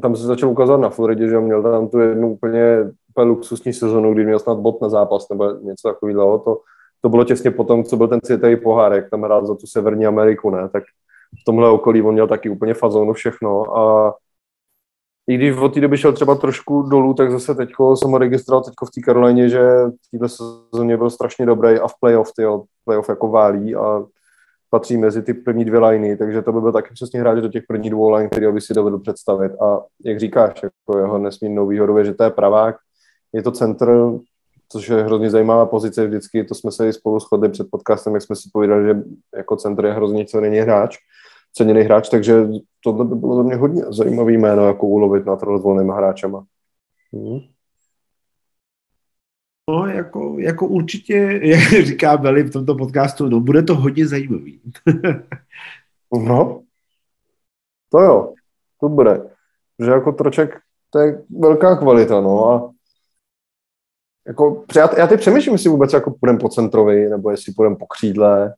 tam se začal ukázat na Floridě, že měl tam tu jednu úplně, úplně luxusní sezonu, kdy měl snad bod na zápas nebo něco takového, to, to bylo těsně potom, co byl ten světový pohár, jak tam hrál za tu Severní Ameriku, ne, tak v tomhle okolí on měl taky úplně fazonu všechno a i když od té doby šel třeba trošku dolů, tak zase teď jsem ho registroval teď v té Karolajně, že v této sezóně byl strašně dobrý a v playoff, tyjo, playoff jako válí a patří mezi ty první dvě liney, takže to by byl taky přesně hráč do těch prvních dvou line, který by si dovedl představit. A jak říkáš, jako jeho nesmírnou výhodou je, že to je pravák, je to centr, což je hrozně zajímavá pozice vždycky, to jsme se i spolu shodli před podcastem, jak jsme si povídali, že jako centr je hrozně ceněný hráč, ceněný hráč, takže tohle by bylo za mě hodně zajímavý jméno, jako ulovit na trhu s volnýma hráčema. Hmm. No, jako, jako určitě, [LAUGHS] jak říká Beli v tomto podcastu, no bude to hodně zajímavý. no, [LAUGHS] to jo, to bude. Že jako troček, to je velká kvalita, no a jako, já, já teď přemýšlím, jestli vůbec jako půjdem po centrovi, nebo jestli půjdem po křídle.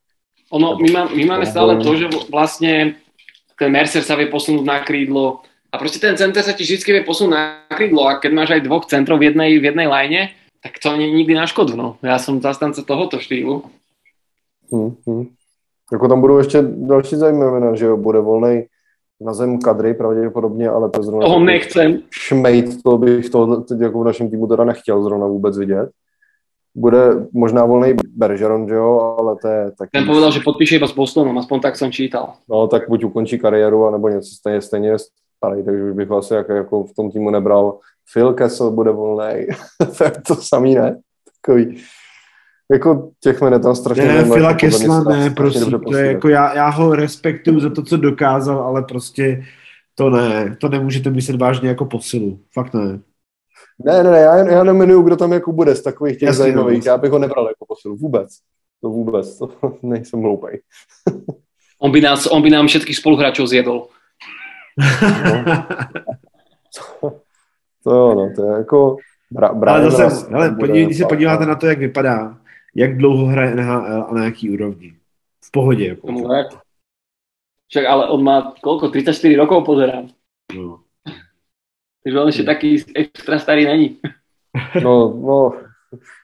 Ono, my, má, my máme stále to, že vlastně ten Mercer sa vie posunúť na krídlo a prostě ten center sa ti vždy vie posunúť na krídlo a keď máš aj dvoch centrov v jednej, v jednej line, tak to není nikdy na škodu. No. Já jsem zastánce tohoto štýlu. Hmm, hmm. Jako tam budou ještě další zajímavé, že jo, bude volný na zem kadry pravděpodobně, ale to zrovna... Toho nechcem. Šmejt, to bych to teď jako v našem týmu teda nechtěl zrovna vůbec vidět. Bude možná volný Bergeron, že jo, ale to je taky... Ten povedal, že podpíše iba s Bostonem, aspoň tak jsem čítal. No, tak buď ukončí kariéru, anebo něco stejně, stejně starý, takže už bych asi jako, jako v tom týmu nebral. Phil Kessel bude volný, [LAUGHS] to je to samý, ne? Takový jako těch jmen tam strašně Ne, Fila Kesla ne, prostě, to je jako já, já ho respektuju za to, co dokázal, ale prostě to ne, to nemůžete myslet vážně jako posilu, fakt ne. Ne, ne, ne, já, já nemenuju, kdo tam jako bude z takových těch Jasně, zajímavých, no. já bych ho nebral jako posilu, vůbec, to vůbec, to [LAUGHS] nejsem hloupej. on, by nás, on by nám všetkých spoluhráčů zjedol. No. to, to jo, no, to je jako... Bra, ale zase, hele, podívej, když se podíváte na to, jak vypadá, jak dlouho hraje NHL a na jaký úrovni. V pohodě. Jako. Však ale on má kolko? 34 rokov pozerám. No. Takže on ještě taky extra starý není. [LAUGHS] No, no,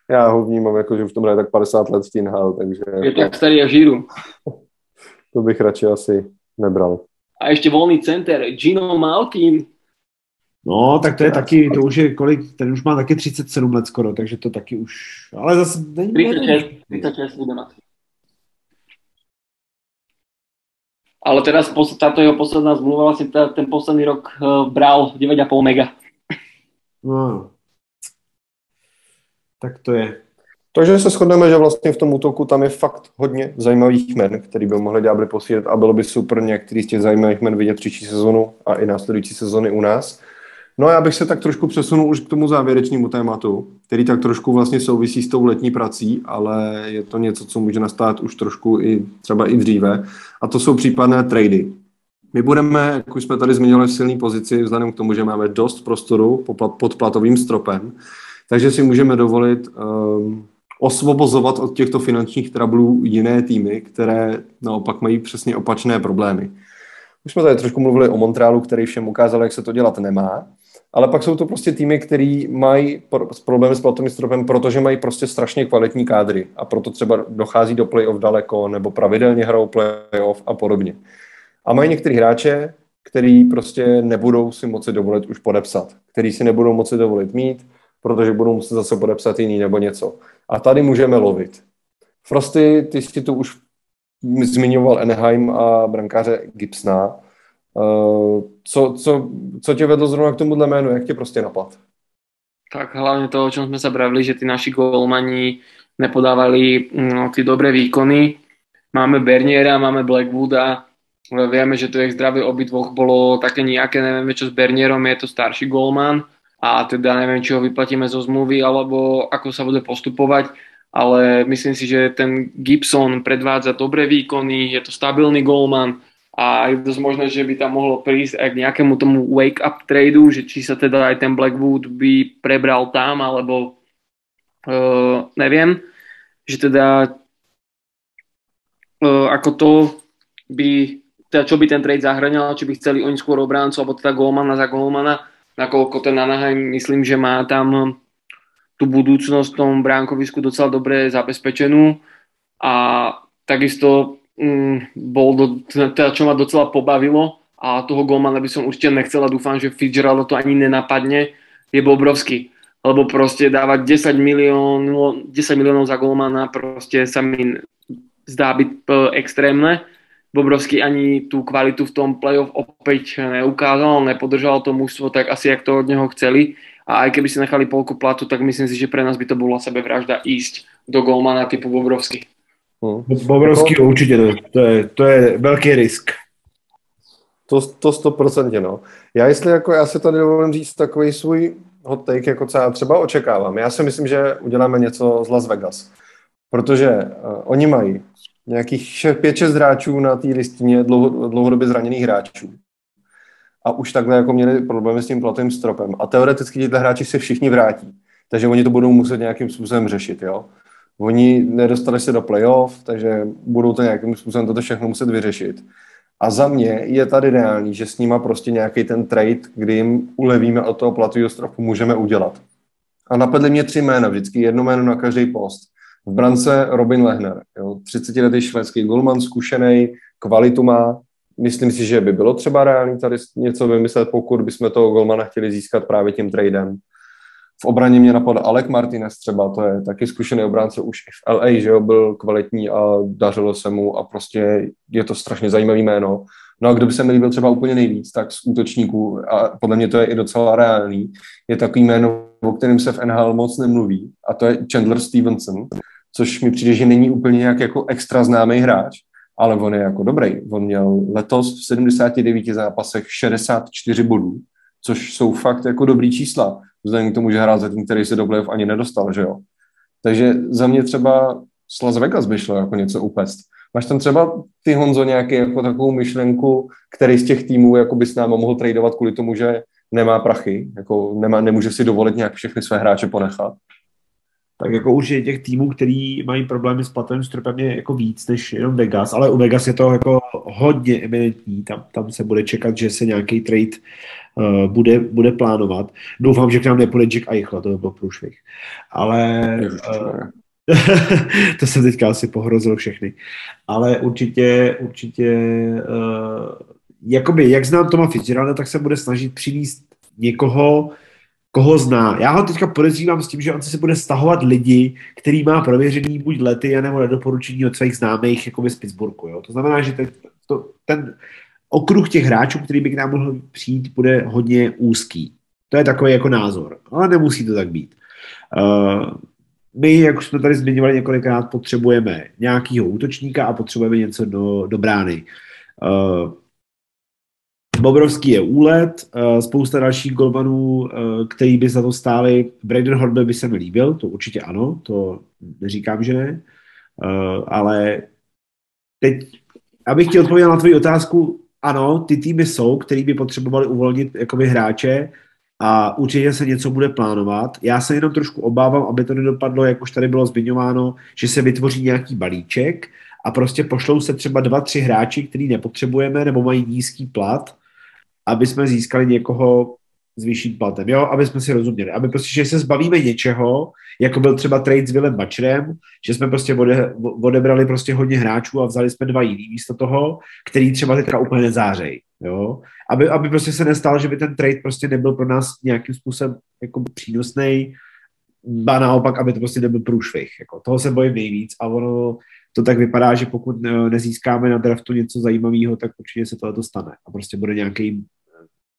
já ho vnímám jako, že už to hraje tak 50 let v NHL, takže... Je tak starý jak žíru. [LAUGHS] To bych radši asi nebral. A ještě volný center, Gino Malkin. No, tak to je taky, to už je kolik, ten už má taky 37 let skoro, takže to taky už, ale zase není... 36, 36 bude mať. Ale teraz táto jeho posledná zmluva, vlastně ten posledný rok uh, bral 9,5 mega. No, tak to je. Takže se shodneme, že vlastně v tom útoku tam je fakt hodně zajímavých men, který by mohli Diabli posílit a bylo by super některý z těch zajímavých men vidět příští sezonu a i následující sezony u nás. No já bych se tak trošku přesunul už k tomu závěrečnému tématu, který tak trošku vlastně souvisí s tou letní prací, ale je to něco, co může nastat už trošku i třeba i dříve. A to jsou případné trady. My budeme, jak už jsme tady zmiňovali, v silné pozici, vzhledem k tomu, že máme dost prostoru pod platovým stropem, takže si můžeme dovolit um, osvobozovat od těchto finančních trablů jiné týmy, které naopak mají přesně opačné problémy. Už jsme tady trošku mluvili o Montrealu, který všem ukázal, jak se to dělat nemá. Ale pak jsou to prostě týmy, který mají problémy s platovým stropem, protože mají prostě strašně kvalitní kádry a proto třeba dochází do playoff daleko nebo pravidelně hrajou playoff a podobně. A mají některý hráče, který prostě nebudou si moci dovolit už podepsat, který si nebudou moci dovolit mít, protože budou muset zase podepsat jiný nebo něco. A tady můžeme lovit. Frosty, ty jsi tu už zmiňoval Anaheim a brankáře Gibsona. Uh, co, co, co tě vedlo zrovna k tomuhle jménu? Jak tě prostě napad? Tak hlavně to, o čom jsme se bavili, že ty naši golmani nepodávali no, ty dobré výkony. Máme Berniera, máme Blackwooda, vieme, že to ich zdravie obidvoch bolo také nejaké, nevieme čo s Bernierom, je to starší golman a teda neviem, či ho vyplatíme zo zmluvy alebo ako sa bude postupovať, ale myslím si, že ten Gibson predvádza dobré výkony, je to stabilný golman, a je dosť možné, že by tam mohlo prísť aj k nejakému tomu wake-up tradu, že či sa teda aj ten Blackwood by prebral tam, alebo uh, neviem, že teda uh, ako to by, teda čo by ten trade zahrňal, či by chceli oni skôr obráncu, alebo teda golmana za golmana, nakoľko ten Anaheim myslím, že má tam tú budúcnosť v tom bránkovisku docela dobre zabezpečenú a takisto mm, bol do, teda, čo ma docela pobavilo a toho golmana by som určite nechcel a dúfam, že Fitzgerald to ani nenapadne, je Bobrovský. Lebo proste dávať 10 miliónov, 10 miliónov za golmana proste sa mi zdá byť e, extrémne. Bobrovský ani tú kvalitu v tom playoff opäť neukázal, nepodržal to mužstvo tak asi, jak to od neho chceli. A aj keby si nechali polku platu, tak myslím si, že pre nás by to bola sebevražda ísť do golmana typu Bobrovský. Hmm. Bobrovský jako... určitě ne. To je, to je velký risk. To, to 100% no. Já jestli jako, já si tady dovolím říct takový svůj hot take, jako co já třeba očekávám. Já si myslím, že uděláme něco z Las Vegas. Protože uh, oni mají nějakých 5-6 hráčů na té listině dlouho, dlouhodobě zraněných hráčů. A už takhle jako měli problémy s tím platovým stropem. A teoreticky tyhle hráči se všichni vrátí. Takže oni to budou muset nějakým způsobem řešit, jo. Oni nedostali se do playoff, takže budou to nějakým způsobem toto všechno muset vyřešit. A za mě je tady reálný, že s nima prostě nějaký ten trade, kdy jim ulevíme od toho platového stropu, můžeme udělat. A napadly mě tři jména, vždycky jedno jméno na každý post. V brance Robin Lehner, jo, 30-letý švédský golman, zkušený, kvalitu má. Myslím si, že by bylo třeba reálný tady něco vymyslet, pokud bychom toho golmana chtěli získat právě tím tradem. V obraně mě napadl Alec Martinez třeba, to je taky zkušený obránce už v LA, že jo, byl kvalitní a dařilo se mu a prostě je to strašně zajímavý jméno. No a kdo by se mi líbil třeba úplně nejvíc, tak z útočníků, a podle mě to je i docela reálný, je takový jméno, o kterém se v NHL moc nemluví, a to je Chandler Stevenson, což mi přijde, že není úplně nějak jako extra známý hráč, ale on je jako dobrý. On měl letos v 79 zápasech 64 bodů, což jsou fakt jako dobrý čísla vzhledem k tomu, že hrál za tým, který se do playoff ani nedostal, že jo. Takže za mě třeba z Las Vegas by šlo jako něco upést. Máš tam třeba ty, Honzo, nějaký jako takovou myšlenku, který z těch týmů jako by s náma mohl tradovat kvůli tomu, že nemá prachy, jako nemá, nemůže si dovolit nějak všechny své hráče ponechat? Tak jako už je těch týmů, který mají problémy s platovým stropem je jako víc než jenom Vegas, ale u Vegas je to jako hodně eminentní, tam, tam se bude čekat, že se nějaký trade uh, bude, bude plánovat. Doufám, že k nám nepůjde Jack Eichel, to by byl průšvih. Ale uh, [LAUGHS] to jsem teďka asi pohrozil všechny. Ale určitě, určitě uh, jakoby, jak znám Toma Fitzgeralda, tak se bude snažit přinést někoho, koho zná. Já ho teďka podezřívám s tím, že on se bude stahovat lidi, který má prověřený buď lety, nebo nedoporučení od svých známých jako z Pittsburghu. Jo? To znamená, že ten, to, ten okruh těch hráčů, který by k nám mohl přijít, bude hodně úzký. To je takový jako názor, ale nemusí to tak být. Uh, my, jak už jsme tady zmiňovali několikrát, potřebujeme nějakého útočníka a potřebujeme něco do, do brány. Uh, Bobrovský je úlet, uh, spousta dalších golmanů, uh, který by za to stáli. Braden Horbe by se mi líbil, to určitě ano, to neříkám, že ne. Uh, ale teď, abych ti odpověděl na tvoji otázku, ano, ty týmy jsou, který by potřebovali uvolnit jakoby hráče a určitě se něco bude plánovat. Já se jenom trošku obávám, aby to nedopadlo, jak už tady bylo zmiňováno, že se vytvoří nějaký balíček a prostě pošlou se třeba dva, tři hráči, který nepotřebujeme nebo mají nízký plat aby jsme získali někoho s vyšším platem, jo, aby jsme si rozuměli, aby prostě, že se zbavíme něčeho, jako byl třeba trade s Willem Bačerem, že jsme prostě ode, odebrali prostě hodně hráčů a vzali jsme dva jiný místo toho, který třeba teďka úplně nezářej, jo, aby, aby prostě se nestalo, že by ten trade prostě nebyl pro nás nějakým způsobem jako přínosný, a naopak, aby to prostě nebyl průšvih, jako. Toho se bojím nejvíc a ono to tak vypadá, že pokud nezískáme na draftu něco zajímavého, tak určitě se tohle stane a prostě bude nějaký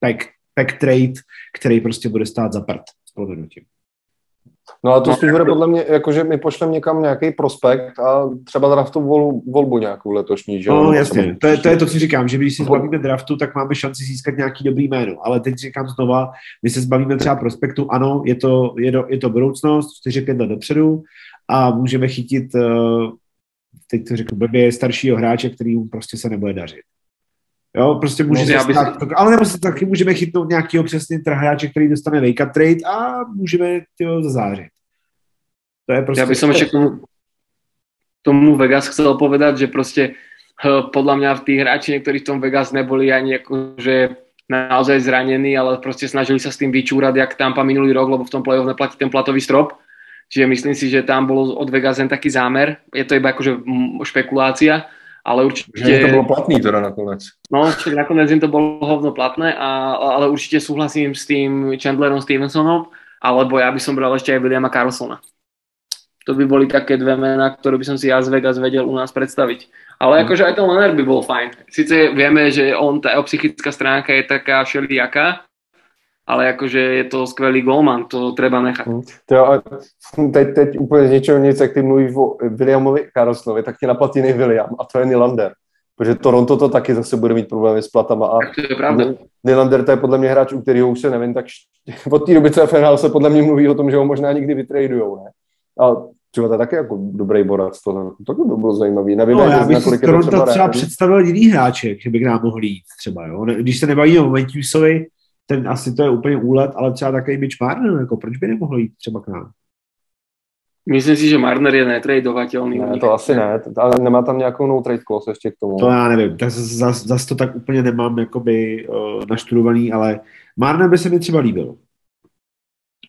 pack, pack trade, který prostě bude stát za prd s proměnutím. No a to spíš bude podle mě, jako že my pošleme někam nějaký prospekt a třeba draftu vol, volbu nějakou letošní, že No jasně, to je, to je to, co říkám, že když si zbavíme draftu, tak máme šanci získat nějaký dobrý jméno, ale teď říkám znova, my se zbavíme třeba prospektu, ano, je to, je to, je to budoucnost, 4-5 let dopředu a můžeme chytit, eh, teď to řeknu blbě, staršího hráče, který mu prostě se nebude dařit. Jo, prostě může no, se stát, bych... ale nebo si taky můžeme chytnout nějakého přesně trhráče, který dostane wake trade a můžeme těho zazářit. To je prostě... Já bych ještě k tomu, tomu Vegas chcel povedať, že prostě podľa mňa v tých hráči niektorí v tom Vegas neboli ani akože naozaj zranení, ale prostě snažili sa s tým vyčúrať, jak Tampa minulý rok, lebo v tom playoff neplatí ten platový strop. Čiže myslím si, že tam bol od Vegasen taký zámer, je to iba akože špekulácia, ale určite... Že to bolo platný teda nakonec. No, však nakoniec im to bolo hovno platné, a, ale určite súhlasím s tým Chandlerom Stevensonom, alebo ja by som bral ešte aj Williama Carlsona. To by boli také dve mená, ktoré by som si ja z Vegas vedel u nás predstaviť. Ale mm. akože aj ten Leonard by bol fajn. Sice vieme, že on, tá jeho psychická stránka je taká všelijaká, ale akože je to skvelý golman, to treba nechať. Mm. To, teď, teď úplně z ničeho nic, jak ty mluvíš o Williamovi Carlsonovi, tak ti napadl jiný William a to je Nylander. Protože Toronto to taky zase bude mít problémy s platama. A to je pravda. Nylander to je podle mě hráč, u kterého už se nevím, tak [LAUGHS] od té doby, co je FNL, se podle mě mluví o tom, že ho možná nikdy vytradujou, ne? A třeba to je taky jako dobrý borac, to, to by bylo zajímavý. Nevím, no, já bych si Toronto třeba, třeba představil jiný hráček, že by k nám mohl jít třeba, jo? Když se nebaví o Matthewsovi, ten asi to je úplně úlet, ale třeba takový Mitch Marner, jako proč by nemohl jít třeba k nám? Myslím si, že Marner je netradovatelný. Ne, to asi ne, ale nemá tam nějakou no trade clause ještě k tomu. To já nevím, tak zase zas to tak úplně nemám jakoby uh, naštudovaný, ale Marner by se mi třeba líbil.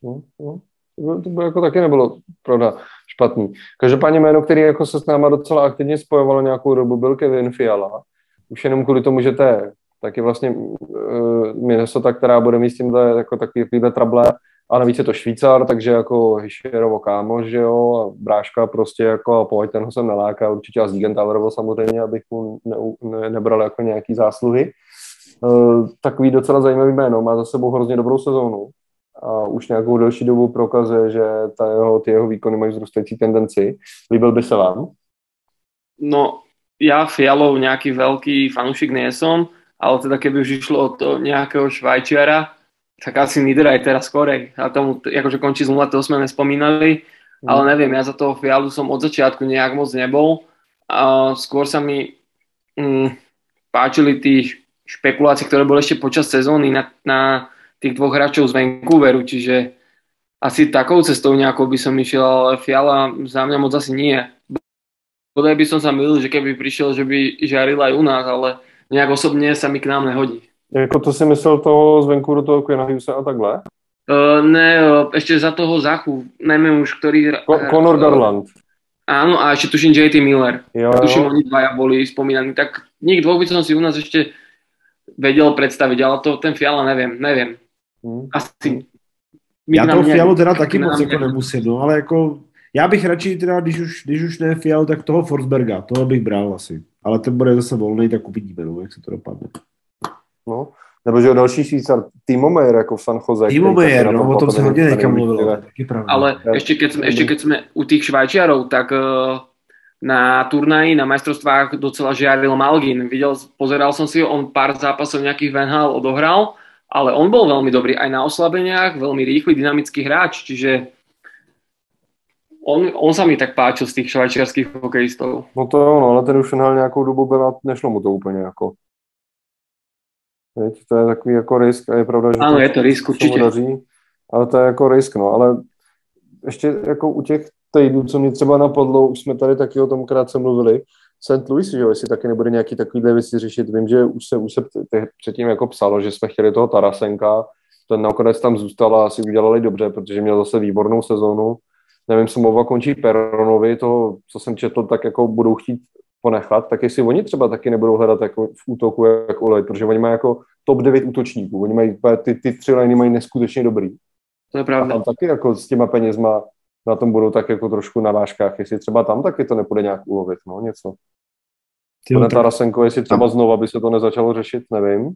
No, no, to by jako taky nebylo, pravda, špatný. Každopádně jméno, který jako se s náma docela aktivně spojovalo nějakou dobu, byl Kevin Fiala. Už jenom kvůli tomu, že to je taky vlastně uh, Minnesota, která bude mít s tímhle jako takový, takovýhle trable, a navíc je to Švýcar, takže jako Hišerovo kámoš, že jo, a bráška prostě jako pojď, ten ho jsem neláká, určitě a Zigentauerovo samozřejmě, abych mu ne, ne, nebral jako nějaký zásluhy. Uh, takový docela zajímavý jméno, má za sebou hrozně dobrou sezónu a už nějakou delší dobu prokazuje, že ta jeho, ty jeho výkony mají vzrůstající tendenci. Líbil by se vám? No, já Fialov nějaký velký fanúšik nejsem, ale teda keby už išlo o to nejakého Švajčiara, tak asi Niederaj teraz skorej. A tomu akože končí z 0, to sme nespomínali, mm. ale neviem, ja za toho Fialu som od začiatku nejak moc nebol. A skôr sa mi mm, páčili tých špekulácií, ktoré boli ešte počas sezóny na, na tých dvoch hráčov z Vancouveru, čiže asi takou cestou nejakou by som išiel, ale Fiala za mňa moc asi nie. Bodaj by som sa milil, že keby prišiel, že by žaril aj u nás, ale nejak osobne sa mi k nám nehodí. Jako to si myslel toho zvenku do toho Quinahuse a takhle? Uh, ne, uh, ešte za toho Zachu, neviem už, ktorý... Ko- Conor Garland. Áno, a ešte tuším JT Miller. Jo, jo. Tuším, oni dvaja boli spomínaní. Tak nik dvoch by som si u nás ešte vedel predstaviť, ale to ten Fiala neviem, neviem. Hmm. Asi. Já toho Fialu teda taky moc jako nemusím, no, ale jako já bych radši teda, když už, když už ne Fialu, tak toho Forsberga, toho bych bral asi. Ale ten bude zase volný, tak uvidíme, no, jak se to dopadne. No, nebo že další Švýcar, Timo Meyer jako v San Jose. Timo Meyer, no, o tom se hodně někam mluvilo. Ale ešte keď, sme, ešte keď sme u tých Švajčiarov, tak uh, na turnaji, na majstrovstvách docela žiaril Malgin. Videl, pozeral som si on pár zápasov nejakých Van Hal odohral, ale on bol veľmi dobrý aj na oslabeniach, veľmi rýchly, dynamický hráč, čiže on, on sa mi tak páčil z tých švajčiarských hokejistov. No to jo, no, ale ten už nějakou dobu byl a nešlo mu to úplně jako. Víť? To je takový jako risk a je pravda, že ano, to, je to risk určitě. Daří, ale to je jako risk, no, ale ještě jako u těch týdnů, co mě třeba napadlo, už jsme tady taky o tom krátce mluvili, St. Louis, že jo, jestli taky nebude nějaký takovýhle věci řešit. Vím, že už se, už se předtím jako psalo, že jsme chtěli toho Tarasenka, ten nakonec tam zůstal a asi udělali dobře, protože měl zase výbornou sezónu. Nevím, smlouva končí Peronovi, toho, co jsem četl, tak jako budou chtít ponechat, tak jestli oni třeba taky nebudou hledat jako v útoku jak Olej, protože oni mají jako top 9 útočníků, oni mají, ty, ty tři liny mají neskutečně dobrý. To je pravda. A tam taky jako s těma penězma na tom budou tak jako trošku na vážkách, jestli třeba tam taky to nepůjde nějak ulovit, no něco. Tyjo, tak... Tarasenko, jestli třeba tam. znova by se to nezačalo řešit, nevím.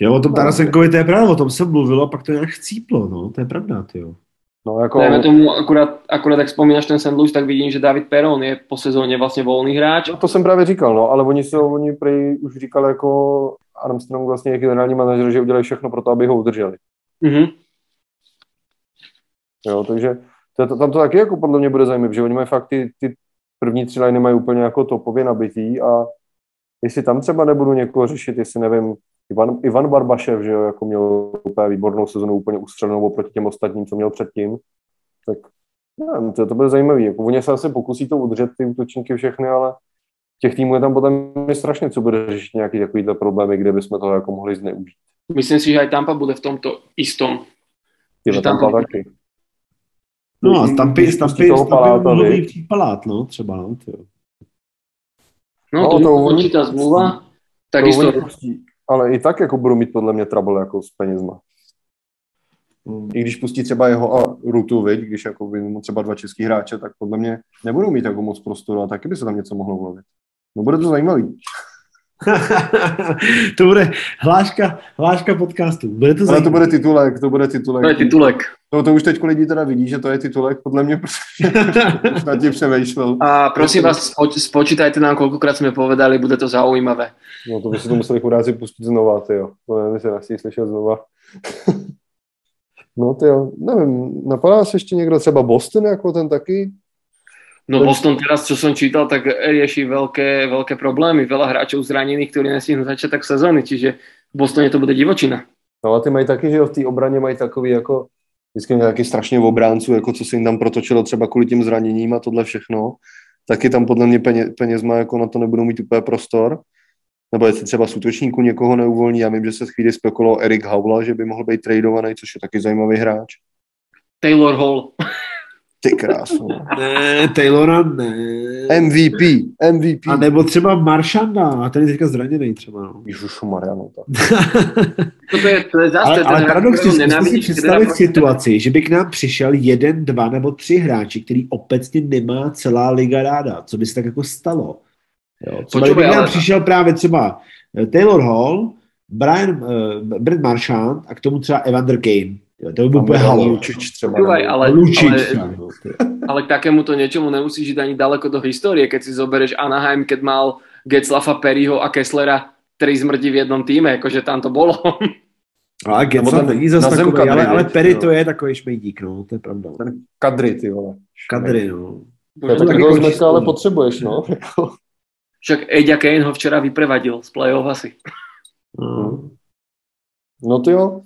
Jo, o tom Tarasenkovi to je pravda, o tom jsem mluvil a pak to nějak chcíplo, no, to je pravda, jo. No, jako... Dajme tomu, akurát, akurát jak spomínaš ten St. Louis, tak vidím, že David Perron je po sezóně vlastně volný hráč. No, to jsem právě říkal, no, ale oni se oni prej už říkali jako Armstrong vlastně jako generální manažer, že udělají všechno pro to, aby ho udrželi. Mm-hmm. Jo, takže to, to, tam to taky jako podle mě bude zajímavé, že oni mají fakt ty, ty první tři liny mají úplně jako topově nabitý a jestli tam třeba nebudu někoho řešit, jestli nevím, Ivan, Ivan Barbašev, že jo, jako měl úplně výbornou sezonu, úplně ustřelenou oproti těm ostatním, co měl předtím, tak nevím, to, to bude zajímavé. Jako, oni se asi pokusí to udržet, ty útočníky všechny, ale těch týmů je tam potom strašně, co bude řešit nějaký takovýhle problémy, kde bychom to jako mohli zneužít. Myslím si, že aj Tampa bude v tomto istom. Je Tampa taky. No a Stampy mohl být palát, no, třeba, no, tyjo. No, no to, to určitá zmluva, takisto... Ale i tak jako budou mít podle mě trouble jako s penězma. I když pustí třeba jeho a Rutu, viď, když jako mu třeba dva český hráče, tak podle mě nebudou mít jako moc prostoru a taky by se tam něco mohlo vlovit. No bude to zajímavý. [LAUGHS] to bude hláška, hláška podcastu. Bude to Ale to bude titulek, to bude titulek. To je titulek. To, to už teď lidi teda vidí, že to je titulek, podle mě, protože [LAUGHS] na tím přemýšlel. A prosím vás, spočítajte nám, kolikrát jsme povedali, bude to zaujímavé. No to by si to museli chudáci pustit znova, ty jo. To nevím, jestli asi slyšel znova. [LAUGHS] no ty jo, nevím, napadá se ještě někdo, třeba Boston, jako ten taky? No Boston teraz, čo som čítal, tak rieši veľké, veľké problémy. Veľa hráčov zranených, ktorí nestihnú začiatok sezóny, čiže v Bostone to bude divočina. No a ty mají taky, že v té obraně mají takový jako vždycky nějaký strašně v obránců, jako co se jim tam protočilo třeba kvůli těm zraněním a tohle všechno. Taky tam podle mě peněz, penězma jako na to nebudou mít úplně prostor. Nebo jestli třeba z útočníku někoho neuvolní. Já vím, že se chvíli spekuloval Erik Haula, že by mohl být tradovaný, což je taky zajímavý hráč. Taylor Hall. Ty krásno. Ne, Taylora ne. MVP, MVP. A nebo třeba Maršanda, a ten je teďka zraněný třeba. No. Ježišu Mariano. [LAUGHS] to je, to je zase ale, ale paradoxně, si představit situaci, že by k nám přišel jeden, dva nebo tři hráči, který obecně nemá celá liga ráda. Co by se tak jako stalo? Jo, třeba Počuvaj, by k nám ale... přišel právě třeba eh, Taylor Hall, Brian, uh, Brent Marchand a k tomu třeba Evander Kane. Jo, to by úplně halo. Lučič třeba. Ale, Lučič, ale, ale k takémuto niečomu nemusíš ísť ani daleko do histórie, keď si zobereš Anaheim, keď mal Getzlafa, Perryho a Kesslera tri zmrti v jednom týme, akože tam to bolo. Ale Getzlaf není zase takový, ale, ale Perry to je takový šmejdík, no, to je pravda. Ten kadry, ty vole. Kadry, no. To, to takového zmetka ale potřebuješ, no. Však Eďa Kane ho včera vyprevadil z play-off asi. No. no to jo.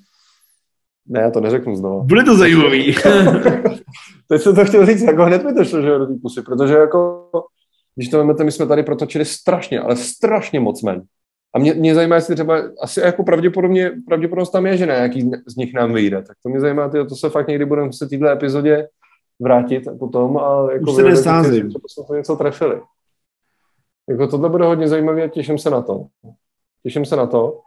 Ne, já to neřeknu znovu. Bude to zajímavý. [LAUGHS] Teď jsem to chtěl říct, jako hned mi to šlo, že do té pusy, protože jako, když to vezmete, my jsme tady protočili strašně, ale strašně moc men. A mě, mě zajímá, jestli třeba, asi jako pravděpodobně, pravděpodobnost tam je, že nějaký z nich nám vyjde. Tak to mě zajímá, tyjo, to se fakt někdy budeme se této epizodě vrátit a potom a jako Už se nesázím. jsme to něco trefili. Jako tohle bude hodně zajímavé a těším se na to. Těším se na to.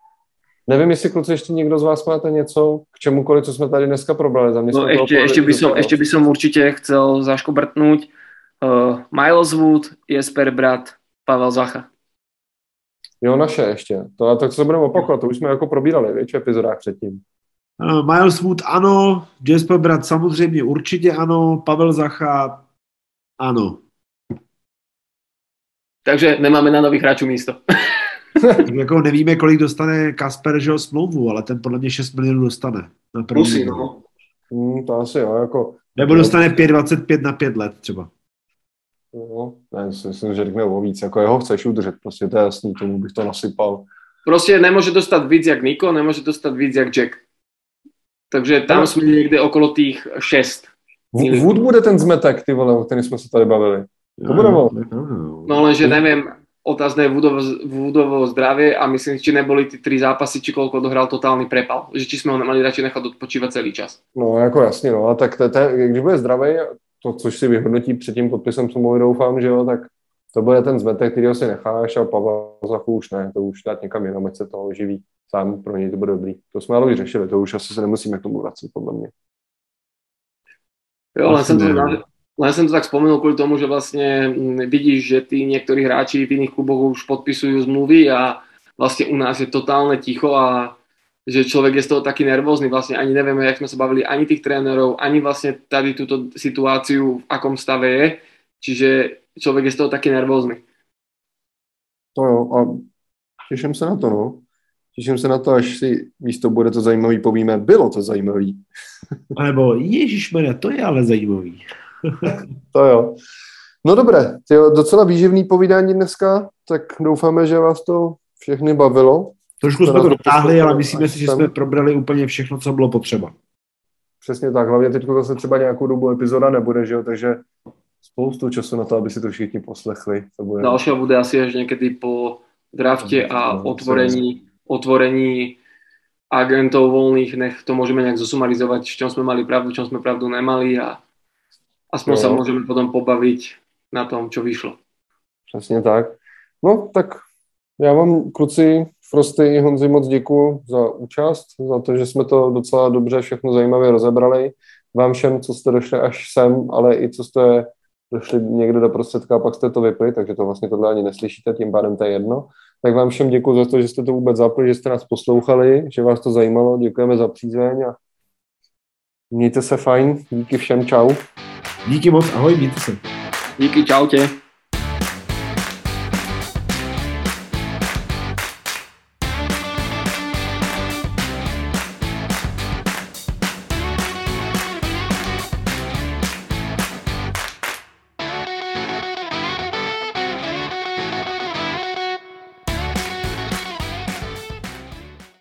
Nevím, jestli kluci ještě někdo z vás máte něco k čemukoliv, co jsme tady dneska probrali. Za no, ještě, ještě, by som, ještě by som určitě chcel zaškobrtnout uh, Miles Wood, Jesper Brat, Pavel Zacha. Jo, naše ještě. To, a tak se budeme opakovat, to už jsme jako probírali v větších epizodách předtím. Uh, Miles Wood ano, Jesper Brat samozřejmě určitě ano, Pavel Zacha ano. Takže nemáme na nových hráčů místo. [LAUGHS] [LAUGHS] jako nevíme, kolik dostane Kasper, že smlouvu, ale ten podle mě 6 milionů dostane. Na Musí, no. Hmm, to asi jo, jako... Nebo dostane 5,25 na 5 let třeba. No, ne, myslím, že řekne o víc, jako jeho chceš udržet, prostě to je jasný, tomu bych to nasypal. Prostě nemůže dostat víc jak Niko, nemůže dostat víc jak Jack. Takže tam no. jsme někde okolo těch 6. Wood bude ten zmetek, ty vole, o kterém jsme se tady bavili. To bude no, no, lenže nevím, otázne Woodovo, zdravie a myslím, či neboli ty tři zápasy, či koľko dohral totálny prepal. Že či jsme ho nemali radši nechat odpočívat celý čas. No jako jasně, no a tak te, te, když bude zdravý, to, což si vyhodnotí před tím podpisem smlouvy, doufám, že jo, tak to bude ten zmetek, který si necháš a Pavel Zachu už ne, to už dát někam jinam, ať se to oživí sám, pro něj to bude dobrý. To jsme ale už řešili, to už asi se nemusíme k tomu vracet, podle mě. Jo, ale jsem to, len som to tak spomenul kvôli tomu, že vlastne mm, vidíš, že tí niektorí hráči v iných kluboch už podpisujú zmluvy a vlastne u nás je totálne ticho a že človek je z toho taký nervózny, vlastne ani nevieme, jak sme sa bavili, ani tých trénerov, ani vlastne tady túto situáciu, v akom stave je, čiže človek je z toho taký nervózny. To jo, a těším se na to, no. Těším se na to, až si místo bude to zajímavý povíme, bylo to zajímavý. A nebo ježišmarja, to je ale zajímavý. [LAUGHS] to jo. No dobré, tyjo, docela výživný povídání dneska, tak doufáme, že vás to všechny bavilo. Trošku jsme to dotáhli, ale myslíme si, že jsme probrali úplně všechno, co bylo potřeba. Přesně tak, hlavně teď zase třeba nějakou dobu epizoda nebude, že jo, takže spoustu času na to, aby si to všichni poslechli. To bude... Další bude asi až někdy po draftě a no, otvorení, otvorení agentov volných, nech to můžeme nějak zosumarizovat, v čom jsme mali pravdu, v čom jsme pravdu nemali a Aspoň sa môžeme potom pobaviť na tom, čo vyšlo. Přesně tak. No, tak já vám, kluci, Frosty i Honzi, moc děkuji za účast, za to, že jsme to docela dobře všechno zajímavě rozebrali. Vám všem, co jste došli až sem, ale i co jste došli někde do prostředka a pak jste to vypli, takže to vlastně tohle ani neslyšíte, tím pádem to je jedno. Tak vám všem děkuji za to, že jste to vůbec zapli, že jste nás poslouchali, že vás to zajímalo, děkujeme za přízeň a mějte se fajn, díky všem, čau. 你给我上回一米四你给交接